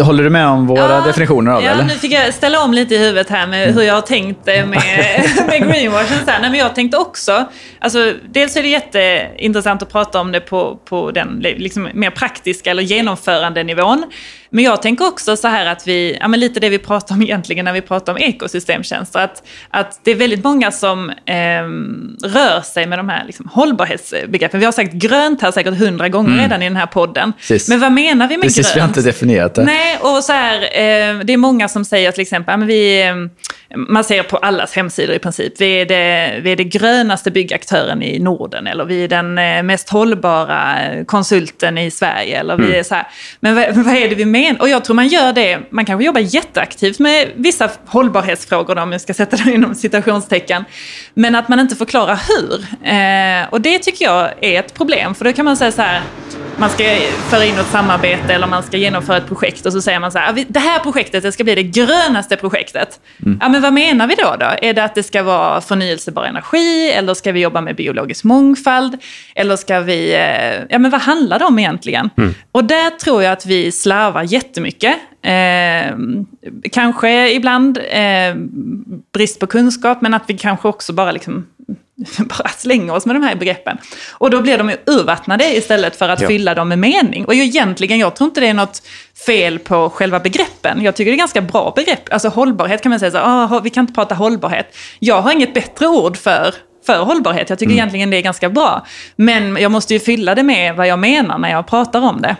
Håller du med om våra Ja, definitioner av det? Ja, Eller? nu fick jag ställa om lite i huvudet här med hur jag har tänkt eh, med, med greenwashing. Så här. Nej, men jag tänkte också, alltså, dels är det jätteintressant att prata om det på, på den liksom, mer praktiska eller genomförande nivån. Men jag tänker också så här att vi, ja, men lite det vi pratar om egentligen när vi pratar om ekosystemtjänster, att, att det är väldigt många som ehm, rör sig med de här liksom, hållbarhetsbegreppen. Vi har sagt grönt här säkert hundra gånger redan i den här podden. Precis. Men vad menar vi med Precis, grönt? vi har inte definierat det. Nej, och så här, eh, det är många som säger till exempel, men vi, eh, man ser på allas hemsidor i princip, vi är, det, vi är det grönaste byggaktören i Norden, eller vi är den eh, mest hållbara konsulten i Sverige, eller vi är så här. Men vad, vad är det vi menar? Och jag tror man gör det, man kanske jobbar jätteaktivt med vissa hållbarhetsfrågor, om jag ska sätta det inom citationstecken, men att man inte förklarar hur. Eh, och det tycker jag är ett problem, för då kan man säga så här, man ska föra in ett samarbete eller man ska genomföra ett projekt och så säger man så här, "Ah, det här projektet det ska bli det grönaste projektet. Ja, men vad menar vi då, då? Är det att det ska vara förnyelsebar energi eller ska vi jobba med biologisk mångfald? Eller ska vi, eh, ja men vad handlar det om egentligen? Och där tror jag att vi slarvar jättemycket. Eh, kanske ibland eh, brist på kunskap, men att vi kanske också bara liksom bara slänger oss med de här begreppen. Och då blir de ju urvattnade istället för att Ja. fylla dem med mening. Och egentligen, jag tror inte det är något fel på själva begreppen. Jag tycker det är ganska bra begrepp. Alltså hållbarhet kan man säga så "Ah, vi kan inte prata hållbarhet. Jag har inget bättre ord för för hållbarhet. Jag tycker egentligen det är ganska bra. Men jag måste ju fylla det med vad jag menar när jag pratar om det.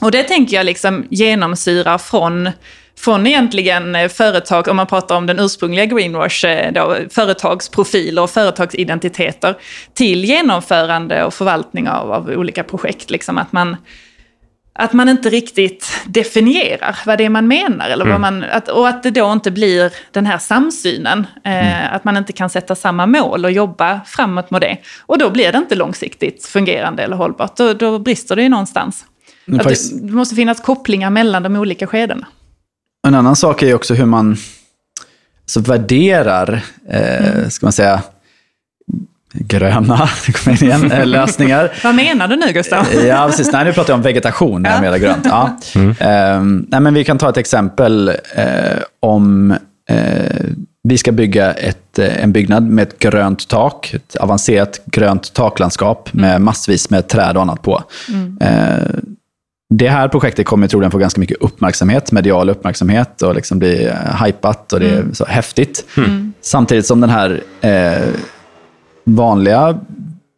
Och det tänker jag liksom genomsyrar från, från egentligen eh, företag, om man pratar om den ursprungliga greenwash, eh, då, företagsprofiler och företagsidentiteter, till genomförande och förvaltning av, av olika projekt. Liksom att man, att man inte riktigt definierar vad det är man menar. Eller vad man, att, och att det då inte blir den här samsynen. Eh, Att man inte kan sätta samma mål och jobba framåt med det. Och då blir det inte långsiktigt fungerande eller hållbart. Då, då brister det ju någonstans. Det, det måste finnas kopplingar mellan de olika skedena. En annan sak är också hur man så värderar, eh, ska man säga, gröna igen, eh, lösningar. Vad menar du nu Gustav? Ja, precis. Nej, nu pratar jag om vegetation när jag Ja. menar grönt. Ja. Ehm, nej, men vi kan ta ett exempel eh, om eh, vi ska bygga ett, eh, en byggnad med ett grönt tak, ett avancerat grönt taklandskap med massvis med träd och annat på. Eh, det här projektet kommer troligen få ganska mycket uppmärksamhet, medial uppmärksamhet och liksom bli eh, hypat och det är så häftigt. Samtidigt som den här eh, vanliga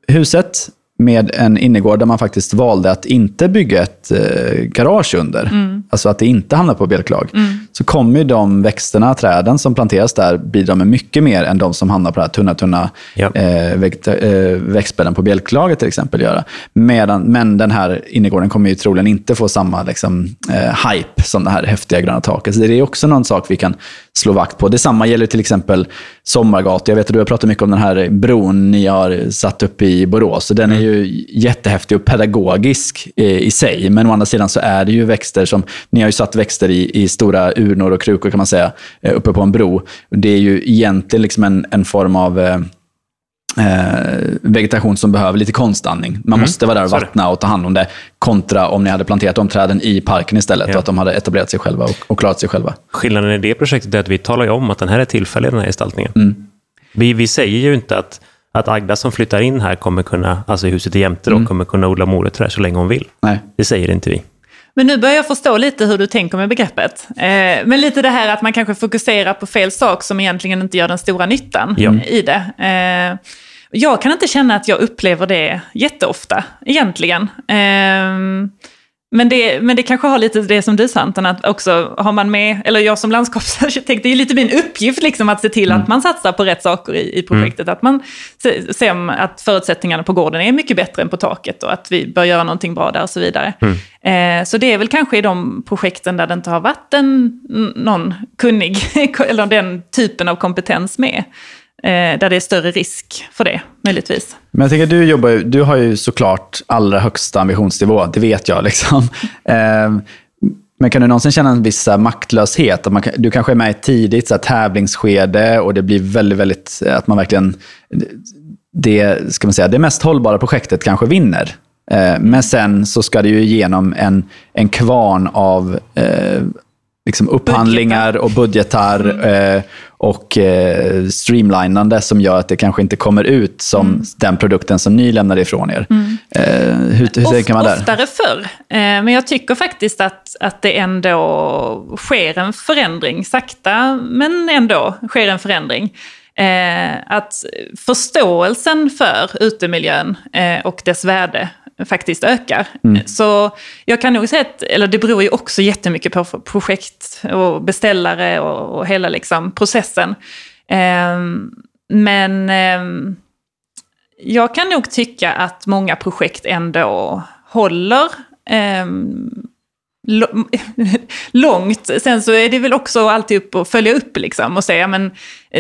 huset med en innergård där man faktiskt valde att inte bygga ett eh, garage under, alltså att det inte hamnar på bjälklag, så kommer ju de växterna, träden som planteras där bidra med mycket mer än de som hamnar på det här tunna, tunna Ja. eh, vegeta- eh, växtbädden på bjälklaget till exempel göra. Medan, men den här innergården kommer ju troligen inte få samma liksom, eh, hype som det här häftiga gröna taket. Så det är också någon sak vi kan slå vakt på. Detsamma gäller till exempel Sommargatan. Jag vet att du har pratat mycket om den här bron ni har satt upp i Borås. Så den är ju jättehäftig och pedagogisk eh, i sig. Men å andra sidan så är det ju växter som, ni har ju satt växter i, i stora urnor och krukor kan man säga, eh, uppe på en bro. Det är ju egentligen liksom en, en form av eh, eh, vegetation som behöver lite konstandning. Man måste vara där och vattna och ta hand om det, kontra om ni hade planterat de träden i parken istället Ja. och att de hade etablerat sig själva och, och klarat sig själva. Skillnaden i det projektet är att vi talar ju om att den här är tillfällig, den här gestaltningen. Mm. Vi, vi säger ju inte att, att Agda som flyttar in här kommer kunna, alltså i huset i jämte Mm. då, kommer kunna odla morötter här så länge hon vill. Nej. Det säger inte vi. Men nu börjar jag förstå lite hur du tänker med begreppet. Eh, men lite det här att man kanske fokuserar på fel sak som egentligen inte gör den stora nyttan Ja. i det. Eh, jag kan inte känna att jag upplever det jätteofta egentligen. Eh, men det, men det kanske har lite det som du sa Anton, att också har man med, eller jag som landskapsarkitekt, det är lite min uppgift liksom att se till att man satsar på rätt saker i, i projektet. Att man se- ser om att förutsättningarna på gården är mycket bättre än på taket och att vi bör göra någonting bra där och så vidare. Eh, så det är väl kanske i de projekten där det inte har varit en, någon kunnig, eller den typen av kompetens med. Eh, där det är större risk för det, möjligtvis. Men jag tänker, du, jobbar, du har ju såklart allra högsta ambitionsnivå, det vet jag. Liksom. Eh, men kan du någonsin känna en viss maktlöshet? Att man, du kanske är med i ett tidigt så här, tävlingsskede och det blir väldigt, väldigt, att man verkligen, det, ska man säga, det mest hållbara projektet kanske vinner. Eh, men sen så ska det ju igenom en, en kvarn av eh, liksom upphandlingar och budgetar mm. eh, och eh, streamlinande som gör att det kanske inte kommer ut som mm. den produkten som ni lämnar ifrån er. Mm. Eh, hur hur tänker man där? Oftare förr. Men jag tycker faktiskt att, att det ändå sker en förändring. Sakta, men ändå sker en förändring. Eh, att förståelsen för utemiljön eh, och dess värde faktiskt ökar. Mm. Så jag kan nog säga att, eller det beror ju också jättemycket på projekt och beställare och, och hela liksom processen. Eh, men eh, jag kan nog tycka att många projekt ändå håller eh, långt. Sen så är det väl också alltid upp och följa upp liksom och säga men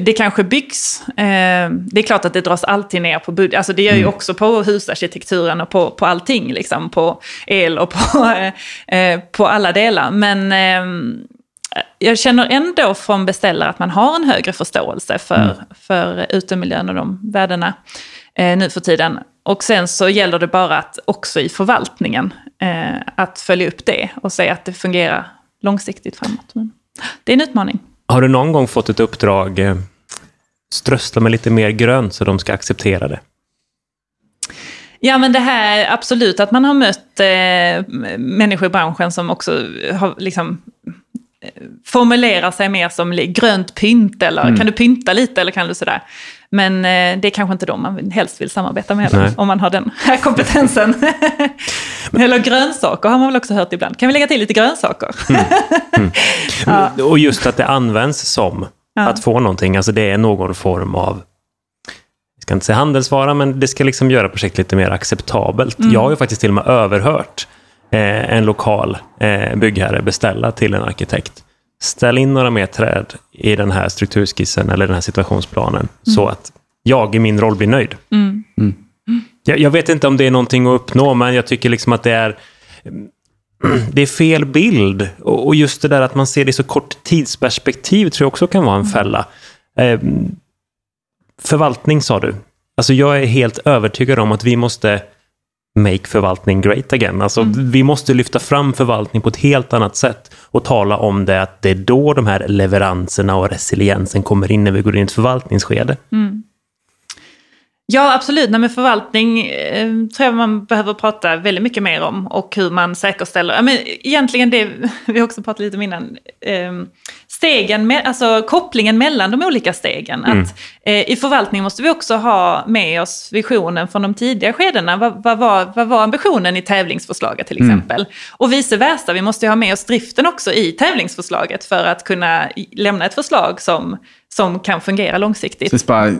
det kanske byggs. Eh, det är klart att det dras alltid ner på budget. Alltså det gör ju mm. också på husarkitekturen och på, på allting liksom. På el och på, eh, på alla delar. Men eh, jag känner ändå från beställare att man har en högre förståelse för, mm. för utemiljön och de värdena nu för tiden. Och sen så gäller det bara att också i förvaltningen eh, att följa upp det och se att det fungerar långsiktigt framåt. Men det är en utmaning. Har du någon gång fått ett uppdrag, eh, strössla med lite mer grönt så de ska acceptera det? Ja men det här absolut att man har mött eh, människor i branschen som också har liksom eh, formulerar sig mer som grönt pynt eller mm. kan du pynta lite eller kan du sådär. Men eh, det är kanske inte de man helst vill samarbeta med heller, om man har den här kompetensen. Eller grönsaker har man väl också hört ibland. Kan vi lägga till lite grönsaker? Mm. Mm. ja. Och just att det används som ja. att få någonting, alltså det är någon form av jag ska inte säga handelsvara, men det ska liksom göra projektet lite mer acceptabelt. Mm. Jag har ju faktiskt till och med överhört eh, en lokal eh, byggherre beställa till en arkitekt ställ in några mer träd i den här strukturskissen eller den här situationsplanen mm. så att jag i min roll blir nöjd. Mm. Mm. Jag, jag, vet inte om det är någonting att uppnå, men jag tycker liksom att det är det är fel bild. Och just det där att man ser det i så kort tidsperspektiv tror jag också kan vara en fälla. Eh, förvaltning sa du. Alltså jag är helt övertygad om att vi måste make förvaltning great again. Alltså, mm. Vi måste lyfta fram förvaltning på ett helt annat sätt och tala om det att det är då de här leveranserna och resiliensen kommer in när vi går in i ett förvaltningsskede. Mm. Ja, absolut. Nej, men förvaltning eh, tror jag man behöver prata väldigt mycket mer om och hur man säkerställer. Ja, men egentligen det vi också pratat lite om innan. Eh, stegen, med, alltså kopplingen mellan de olika stegen. Mm. Att, eh, I förvaltning måste vi också ha med oss visionen från de tidiga skedena. Vad, vad, var, vad var ambitionen i tävlingsförslaget till mm. exempel? Mm. Och vice versa, vi måste ha med oss driften också i tävlingsförslaget för att kunna lämna ett förslag som som kan fungera långsiktigt. Så bara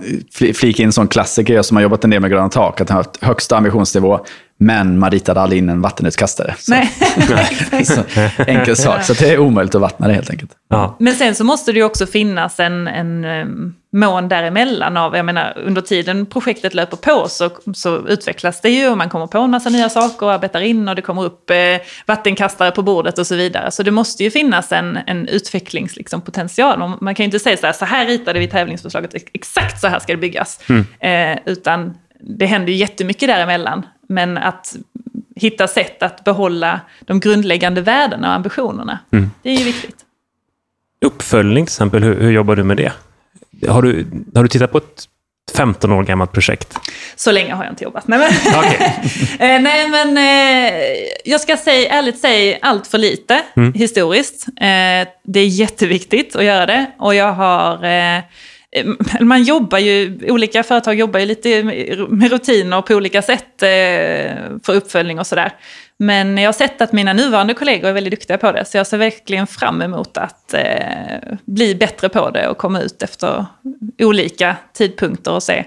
flika in en sån klassiker, jag som har jobbat en del med gröna tak, att ha högsta ambitionsnivå, men man ritade aldrig in en vattenutkastare. Så. Nej. så, enkel sak, så det är omöjligt att vattna det helt enkelt. Ja. Men sen så måste det ju också finnas en, en mån däremellan av, jag menar under tiden projektet löper på så, så utvecklas det ju och man kommer på en massa nya saker och arbetar in och det kommer upp eh, vattenkastare på bordet och så vidare. Så det måste ju finnas en, en utvecklingspotential. Man, man kan ju inte säga så här, så här ritade vi tävlingsförslaget, exakt så här ska det byggas. Mm. Eh, utan det händer ju jättemycket däremellan. Men att hitta sätt att behålla de grundläggande värdena och ambitionerna, mm. det är ju viktigt. Uppföljning till exempel, hur, hur jobbar du med det? Har du, har du tittat på ett 15 år gammalt projekt? Så länge har jag inte jobbat. Nej men, okay. Eh, nej, men eh, jag ska säga, ärligt säga allt för lite mm. historiskt. Eh, det är jätteviktigt att göra det. Och jag har Eh, man jobbar ju, olika företag jobbar ju lite med rutiner på olika sätt eh, för uppföljning och sådär. Men jag har sett att mina nuvarande kollegor är väldigt duktiga på det, så jag ser verkligen fram emot att eh, bli bättre på det och komma ut efter olika tidpunkter och se.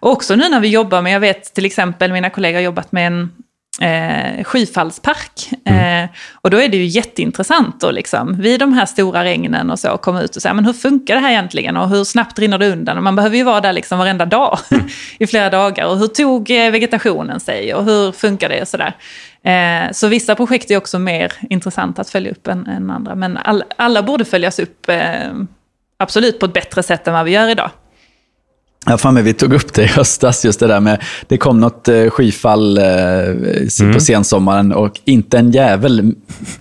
Och också nu när vi jobbar med, jag vet till exempel mina kollegor har jobbat med en eh, skyfallspark. Mm. Eh, och då är det ju jätteintressant att liksom, vid de här stora regnen och så komma ut och säga, men hur funkar det här egentligen och hur snabbt rinner det undan? Och man behöver ju vara där liksom varenda dag mm. i flera dagar. Och hur tog eh, vegetationen sig och hur funkar det och sådär. Eh, så vissa projekt är också mer intressanta att följa upp än, än andra. Men all, alla borde följas upp eh, absolut på ett bättre sätt än vad vi gör idag. Ja, fan, men vi tog upp det i höstas, just det där med, det kom något eh, skyfall eh, mm. på sensommaren och inte en jävel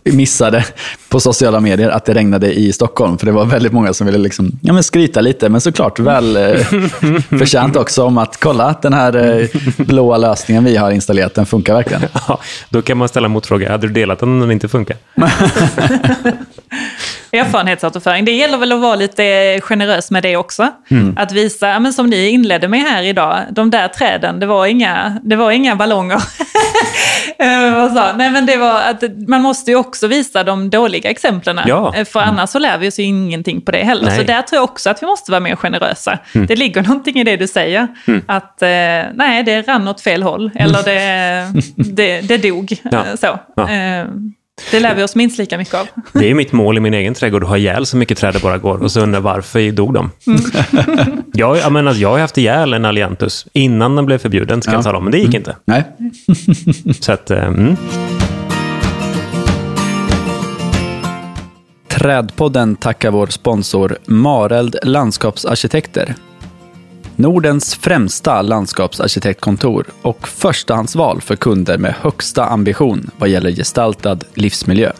missade på sociala medier att det regnade i Stockholm. För det var väldigt många som ville liksom, ja, men skryta lite, men såklart väl eh, förtjänt också om att kolla, den här eh, blåa lösningen vi har installerat, den funkar verkligen. Ja, då kan man ställa motfråga, hade du delat den om den inte funkar? Erfarenhetsåterföring. Det gäller väl att vara lite generös med det också. Mm. Att visa, men som ni inledde med här idag, de där träden, det var inga, det var inga ballonger. Eh, Nej, men det var att man måste ju också visa de dåliga exemplen. Ja. Eh, för annars så lär vi oss ju ingenting på det heller. Nej. Så där tror jag också att vi måste vara mer generösa. Mm. Det ligger någonting i det du säger. Mm. Att eh, nej, det rann åt fel håll. Eller det, det, det dog. Ja. Så. Ja. Det lär vi oss minst lika mycket av. Det är mitt mål i min egen trädgård, att ha ihjäl så mycket träd det bara går. Och så undrar varför dog de? Mm. jag, jag, menar, jag har haft ihjäl en Alliantus innan den blev förbjuden, ska ja. jag tala om, men det gick mm. inte. Nej. så att, mm. Trädpodden tackar vår sponsor Mareld Landskapsarkitekter Nordens främsta landskapsarkitektkontor och förstahandsval för kunder med högsta ambition vad gäller gestaltad livsmiljö.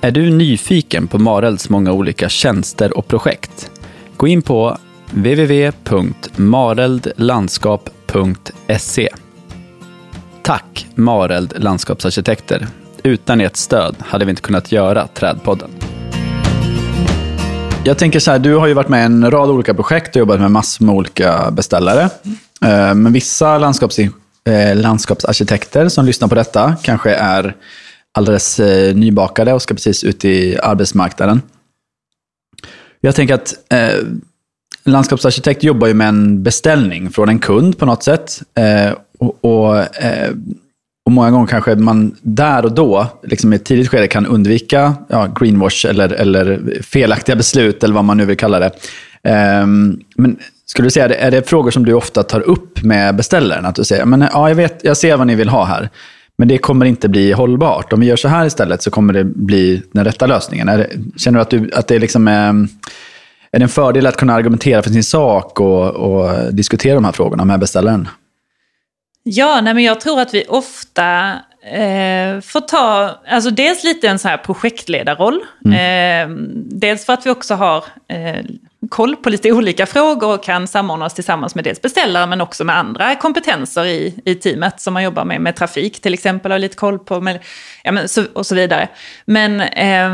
Är du nyfiken på Marelds många olika tjänster och projekt? Gå in på www.mareldlandskap.se. Tack Mareld Landskapsarkitekter. Utan ert stöd hade vi inte kunnat göra Trädpodden. Jag tänker så här, du har ju varit med i en rad olika projekt och jobbat med massor med olika beställare. Eh, men vissa landskaps, eh, landskapsarkitekter som lyssnar på detta kanske är alldeles eh, nybakade och ska precis ut i arbetsmarknaden. Jag tänker att eh, landskapsarkitekt jobbar ju med en beställning från en kund på något sätt. Eh, och, och eh, och många gånger kanske man där och då, liksom i ett tidigt skede, kan undvika ja, greenwash eller, eller felaktiga beslut, eller vad man nu vill kalla det. Um, men skulle du säga, är det frågor som du ofta tar upp med beställaren? Att du säger, men, ja, jag, vet, jag ser vad ni vill ha här, men det kommer inte bli hållbart. Om vi gör så här istället så kommer det bli den rätta lösningen. Det, känner du att, du att det liksom är liksom... Um, är det en fördel att kunna argumentera för sin sak och, och diskutera de här frågorna med beställaren? Ja, nej men jag tror att vi ofta eh, får ta, alltså dels lite en så här projektledarroll. Mm. Eh, dels för att vi också har eh, koll på lite olika frågor och kan samordna oss tillsammans med dels beställare men också med andra kompetenser i, i teamet som man jobbar med, med trafik till exempel, har lite koll på med, ja, men, så, och så vidare. Men eh,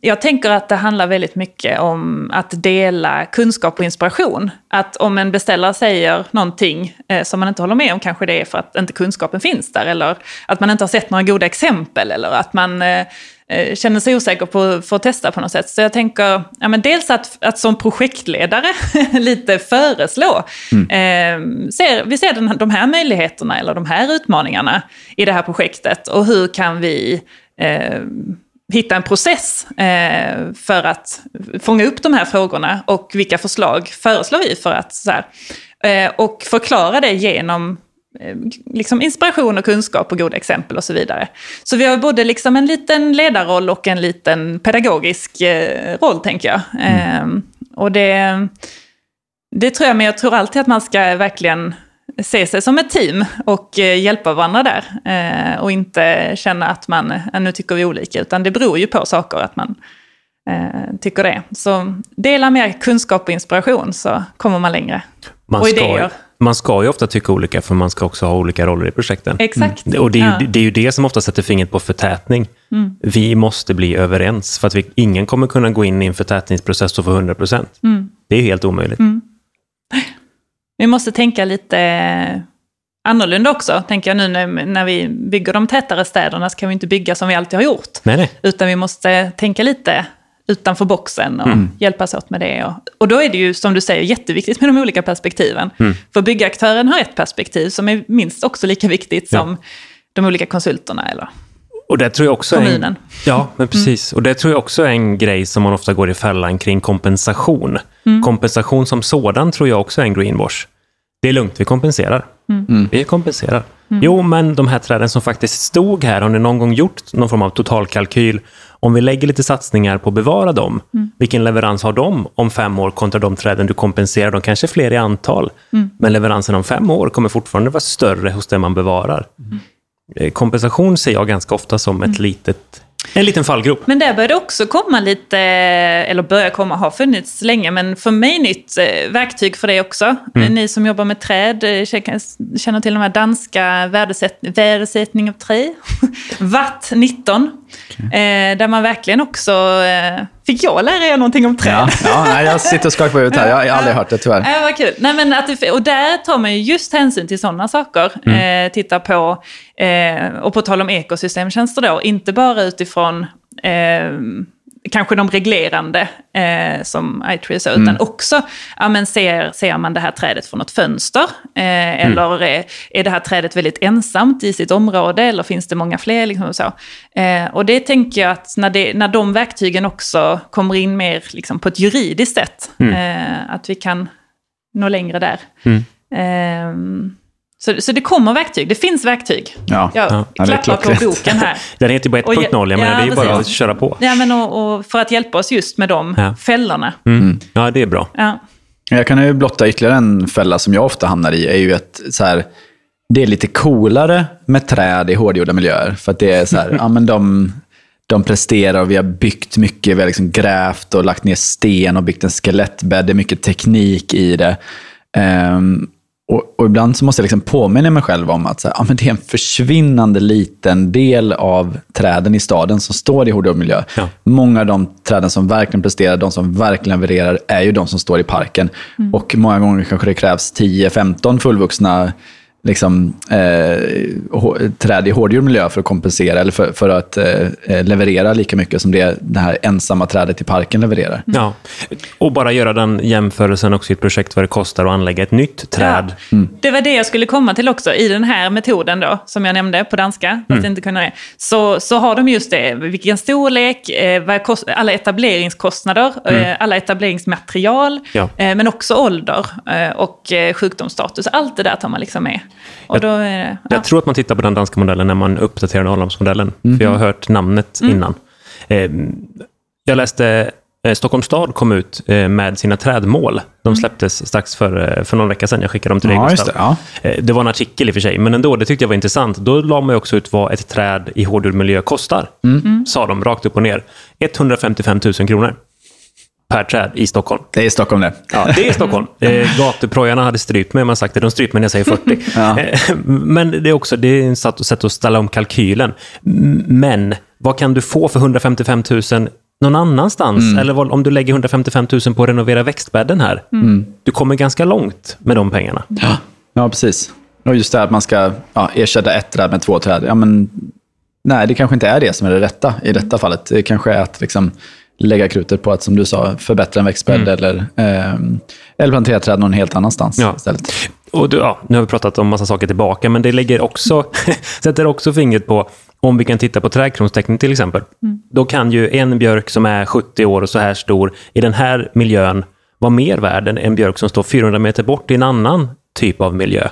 jag tänker att det handlar väldigt mycket om att dela kunskap och inspiration. Att om en beställare säger någonting eh, som man inte håller med om, kanske det är för att inte kunskapen finns där eller att man inte har sett några goda exempel eller att man eh, Eh, känner sig osäker på för att testa på något sätt. Så jag tänker, ja, men dels att, att som projektledare lite föreslå. Mm. Eh, ser, vi ser den, de här möjligheterna eller de här utmaningarna i det här projektet och hur kan vi eh, hitta en process eh, för att fånga upp de här frågorna och vilka förslag föreslår vi för att så här, eh, och förklara det genom liksom inspiration och kunskap och goda exempel och så vidare. Så vi har både liksom en liten ledarroll och en liten pedagogisk eh, roll, tänker jag. Mm. Eh, och det, det tror jag, men jag tror alltid att man ska verkligen se sig som ett team och eh, hjälpa varandra där. Eh, och inte känna att man, eh, nu tycker vi olika, utan det beror ju på saker att man tycker det. Så dela mer kunskap och inspiration så kommer man längre. Man och idéer man ska ju ofta tycka olika, för man ska också ha olika roller i projekten. Exakt. Mm. Och det är, ju, ja. det är ju det som ofta sätter fingret på förtätning. Mm. Vi måste bli överens, för att vi, ingen kommer kunna gå in i en förtätningsprocess och få 100 procent. Mm. Det är helt omöjligt. Mm. Vi måste tänka lite annorlunda också, tänker jag nu när, när vi bygger de tätare städerna, så kan vi inte bygga som vi alltid har gjort. Nej, nej. Utan vi måste tänka lite utanför boxen och mm. hjälpas åt med det. Och, och då är det ju, som du säger, jätteviktigt med de olika perspektiven. Mm. För byggaktören har ett perspektiv som är minst också lika viktigt som de olika konsulterna eller Och det tror jag också kommunen. en, Ja, men precis. Och det tror jag också är en grej som man ofta går i fällan kring kompensation. Kompensation som sådan tror jag också är en greenwash. Det är lugnt, vi kompenserar. Vi kompenserar. Jo, men de här träden som faktiskt stod här, har ni någon gång gjort någon form av totalkalkyl? Om vi lägger lite satsningar på att bevara dem, vilken leverans har de om fem år kontra de träden du kompenserar? De kanske är fler i antal, men leveransen om fem år kommer fortfarande vara större hos det man bevarar. Eh, Kompensation ser jag ganska ofta som ett litet, en liten fallgrop. Men där börjar det också komma lite, eller börjar komma, har funnits länge, men för mig nytt eh, verktyg för det också. Mm. Ni som jobbar med träd eh, känner till de här danska värdesätt, värdesättning av trä. Watt 19. Eh, där man verkligen också, eh, fick jag lära er någonting om träd? Ja, ja jag sitter och skakar på huvudet här. Jag har aldrig hört det tyvärr. Ja, vad kul. Nej, men att och där tar man ju just hänsyn till sådana saker. Mm. Eh, tittar på, eh, och på tal om ekosystemtjänster då, inte bara utifrån eh, kanske de reglerande eh, som iTree så, utan också ja, men ser, ser man det här trädet från ett fönster? Eh, Eller är, är det här trädet väldigt ensamt i sitt område eller finns det många fler? Liksom, så. Eh, och det tänker jag att när, det, när de verktygen också kommer in mer liksom, på ett juridiskt sätt, eh, att vi kan nå längre där. Så, så det kommer verktyg, det finns verktyg. Ja. Jag Ja, klappar på boken här. Den heter ju bara Och ge- 1.0, jag menar, ja, det är ju bara att köra på. Ja, men och, och för att hjälpa oss just med de Ja. fällorna. Mm. Ja, det är bra. Ja. Jag kan ju blotta ytterligare en fälla som jag ofta hamnar i. är ju att så här, Det är lite coolare med träd i hårdgjorda miljöer. För att det är så här, ja, men de, de presterar och vi har byggt mycket. Vi har liksom grävt och lagt ner sten och byggt en skelettbädd. Det är mycket teknik i det. Ehm, och, och ibland så måste jag liksom påminna mig själv om att så här, ja, men det är en försvinnande liten del av träden i staden som står i hårdgjord miljö. Ja. Många av de träden som verkligen presterar, de som verkligen levererar, är ju de som står i parken. Och många gånger kanske det krävs 10-15 fullvuxna liksom, eh, träd i hårdgjord miljö för att kompensera eller för, för att eh, eh, leverera lika mycket som det, det här ensamma trädet i parken levererar. Ja. Och bara göra den jämförelsen också i ett projekt vad det kostar att anlägga ett nytt träd. Ja. Det var det jag skulle komma till också. I den här metoden då, som jag nämnde på danska, fast jag inte kunde det, så, så har de just det. Vilken storlek, eh, kost, alla etableringskostnader, eh, alla etableringsmaterial, Ja. eh, men också ålder eh, och sjukdomsstatus. Allt det där tar man liksom med. Och då är det, ja. Jag tror att man tittar på den danska modellen när man uppdaterar Norrlandsmodellen. För jag har hört namnet innan. Eh, jag läste eh, Stockholms stad kom ut eh, med sina trädmål. De släpptes strax för, eh, för någon vecka sedan. Jag skickade dem till dig, Ja, det. Ja. Eh, Det var en artikel i och för sig, men ändå, det tyckte jag var intressant. Då la man också ut vad ett träd i hårdgjord miljö kostar. Sa de rakt upp och ner. 155 000 kronor per träd i Stockholm. Det är Stockholm det. Ja, det är Stockholm. Eh, gatuprojarna hade strypt mig, man sagt det. De stryper mig när jag säger 40. Eh, Men det är också det är ett sätt- att ställa om kalkylen. Men vad kan du få för 155 000 någon annanstans? Eller vad, om du lägger 155 000 på att renovera växtbädden här. Du kommer ganska långt med de pengarna. Ja, ja precis. Och just det här att man ska ja, ersätta ett träd med två träd. Ja, men, nej, det kanske inte är det som är det rätta i detta fallet. Det kanske är att liksom, lägga krutet på att, som du sa, förbättra en växtbädd eller, ehm, eller plantera träd någon helt annanstans Ja. istället. Och du, ja, nu har vi pratat om massa saker tillbaka, men det lägger också, sätter också fingret på, om vi kan titta på trädkronstäckning till exempel. Då kan ju en björk som är 70 år och så här stor i den här miljön vara mer värd än en björk som står 400 meter bort i en annan typ av miljö.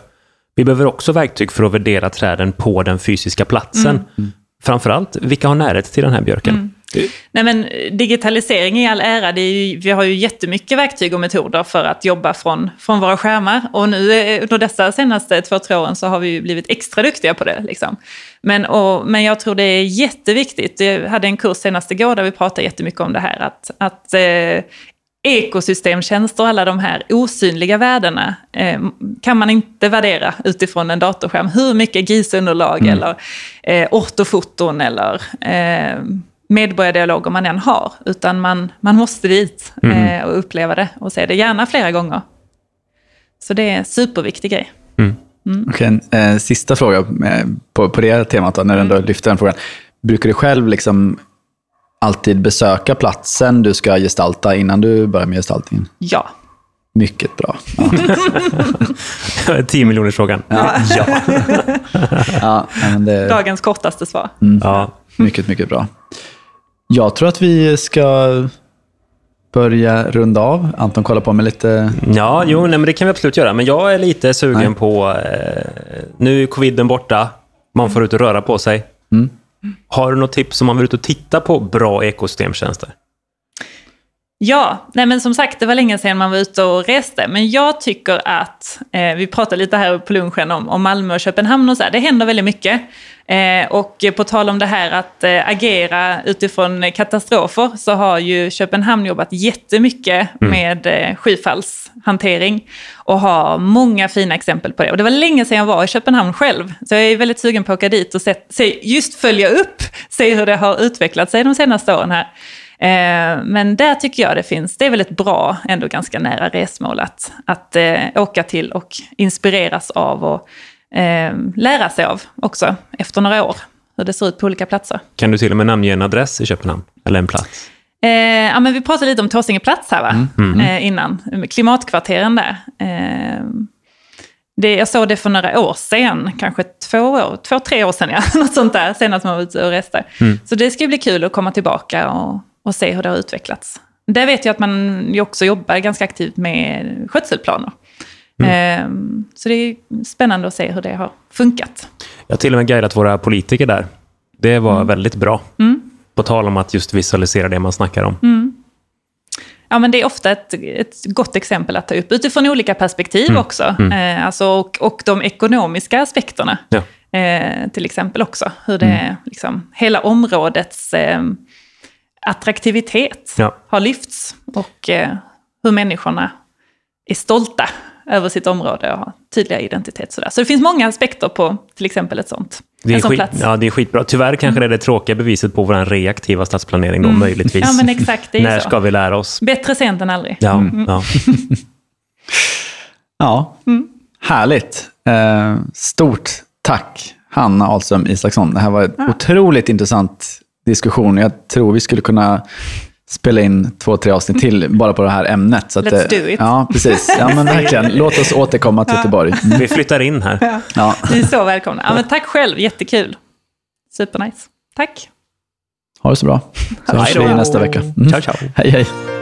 Vi behöver också verktyg för att värdera träden på den fysiska platsen. Framförallt, vilka har närhet till den här björken? Nej, men digitalisering i all ära, det är ju, vi har ju jättemycket verktyg och metoder för att jobba från, från våra skärmar. Och nu eh, under dessa senaste två, tre åren så har vi ju blivit extra duktiga på det. Liksom. Men, och, men jag tror det är jätteviktigt. Jag hade en kurs senast igår där vi pratade jättemycket om det här. Att, att eh, ekosystemtjänster och alla de här osynliga värdena eh, kan man inte värdera utifrån en datorskärm. Hur mycket GIS-underlag eller eh, ortofoton eller eh, medborgardialoger man än har. Utan man, man måste dit eh, och uppleva det och se det gärna flera gånger. Så det är en superviktig grej. Okej, en eh, sista fråga eh, på, på det temat, då, när du ändå lyfter den frågan. Brukar du själv liksom alltid besöka platsen du ska gestalta innan du börjar med gestaltningen? Ja. Mycket bra. Ja. 10 miljoners frågan. Ja. ja. ja men det... Dagens kortaste svar. Mm. Ja. Mycket, mycket bra. Jag tror att vi ska börja runda av. Anton kollar på mig lite. Ja, jo, nej, men det kan vi absolut göra. Men jag är lite sugen nej. på... Eh, nu är coviden borta. Man får ut och röra på sig. Mm. Har du något tips om man vill ut och titta på bra ekosystemtjänster? Ja, nej men som sagt det var länge sedan man var ute och reste. Men jag tycker att, eh, vi pratade lite här på lunchen om, om Malmö och Köpenhamn och så här, det händer väldigt mycket. Eh, och på tal om det här att eh, agera utifrån katastrofer så har ju Köpenhamn jobbat jättemycket mm. med eh, skyfallshantering och har många fina exempel på det. Och det var länge sedan jag var i Köpenhamn själv, så jag är väldigt sugen på att åka dit och se, se, just följa upp, se hur det har utvecklat sig de senaste åren här. Eh, men där tycker jag det finns, det är väl ett bra, ändå ganska nära resmål att, att eh, åka till och inspireras av och eh, lära sig av också efter några år, hur det ser ut på olika platser. Kan du till och med namnge en adress i Köpenhamn, eller en plats? Eh, ja, men vi pratade lite om Tåsinge plats här va? Mm. Mm. Eh, innan, klimatkvarteren där. Eh, det, jag såg det för några år sedan, kanske två, år, två tre år sedan, ja, något sånt där, senast man var ute och reste. Mm. Så det ska bli kul att komma tillbaka och, och se hur det har utvecklats. Där vet jag att man också jobbar ganska aktivt med skötselplaner. Mm. Ehm, så det är spännande att se hur det har funkat. Jag har till och med guidat våra politiker där. Det var mm. väldigt bra. Mm. På tal om att just visualisera det man snackar om. Mm. Ja, men det är ofta ett, ett gott exempel att ta upp utifrån olika perspektiv mm. också. Mm. Eh, alltså, och, och de ekonomiska aspekterna. Ja. Eh, till exempel också. Hur det, mm. liksom, hela områdets eh, attraktivitet ja. har lyfts. Och eh, hur människorna är stolta över sitt område och har tydliga identitet. Sådär. Så det finns många aspekter på till exempel ett sånt, det är en sån skit, plats. Ja, det är skitbra. Tyvärr kanske mm. det är det tråkiga beviset på vår reaktiva stadsplanering då, mm. möjligtvis. Ja, men exakt. Det är När så. ska vi lära oss? Bättre sent än aldrig. Ja, mm. ja. ja. Mm. härligt. Eh, stort tack, Hanna Ahlström Isaksson. Det här var en ja. otroligt intressant diskussion. Jag tror vi skulle kunna spela in två, tre avsnitt till bara på det här ämnet. Så att, Let's do it. Ja, precis. Ja, men verkligen. Låt oss återkomma till Göteborg. Mm. Vi flyttar in här. Ja. ja. Ni är så välkomna. Ja, men tack själv, jättekul. Supernice. Tack. Ha det så bra. Så hörs vi nästa vecka. Mm. Ciao, ciao. Hej, hej.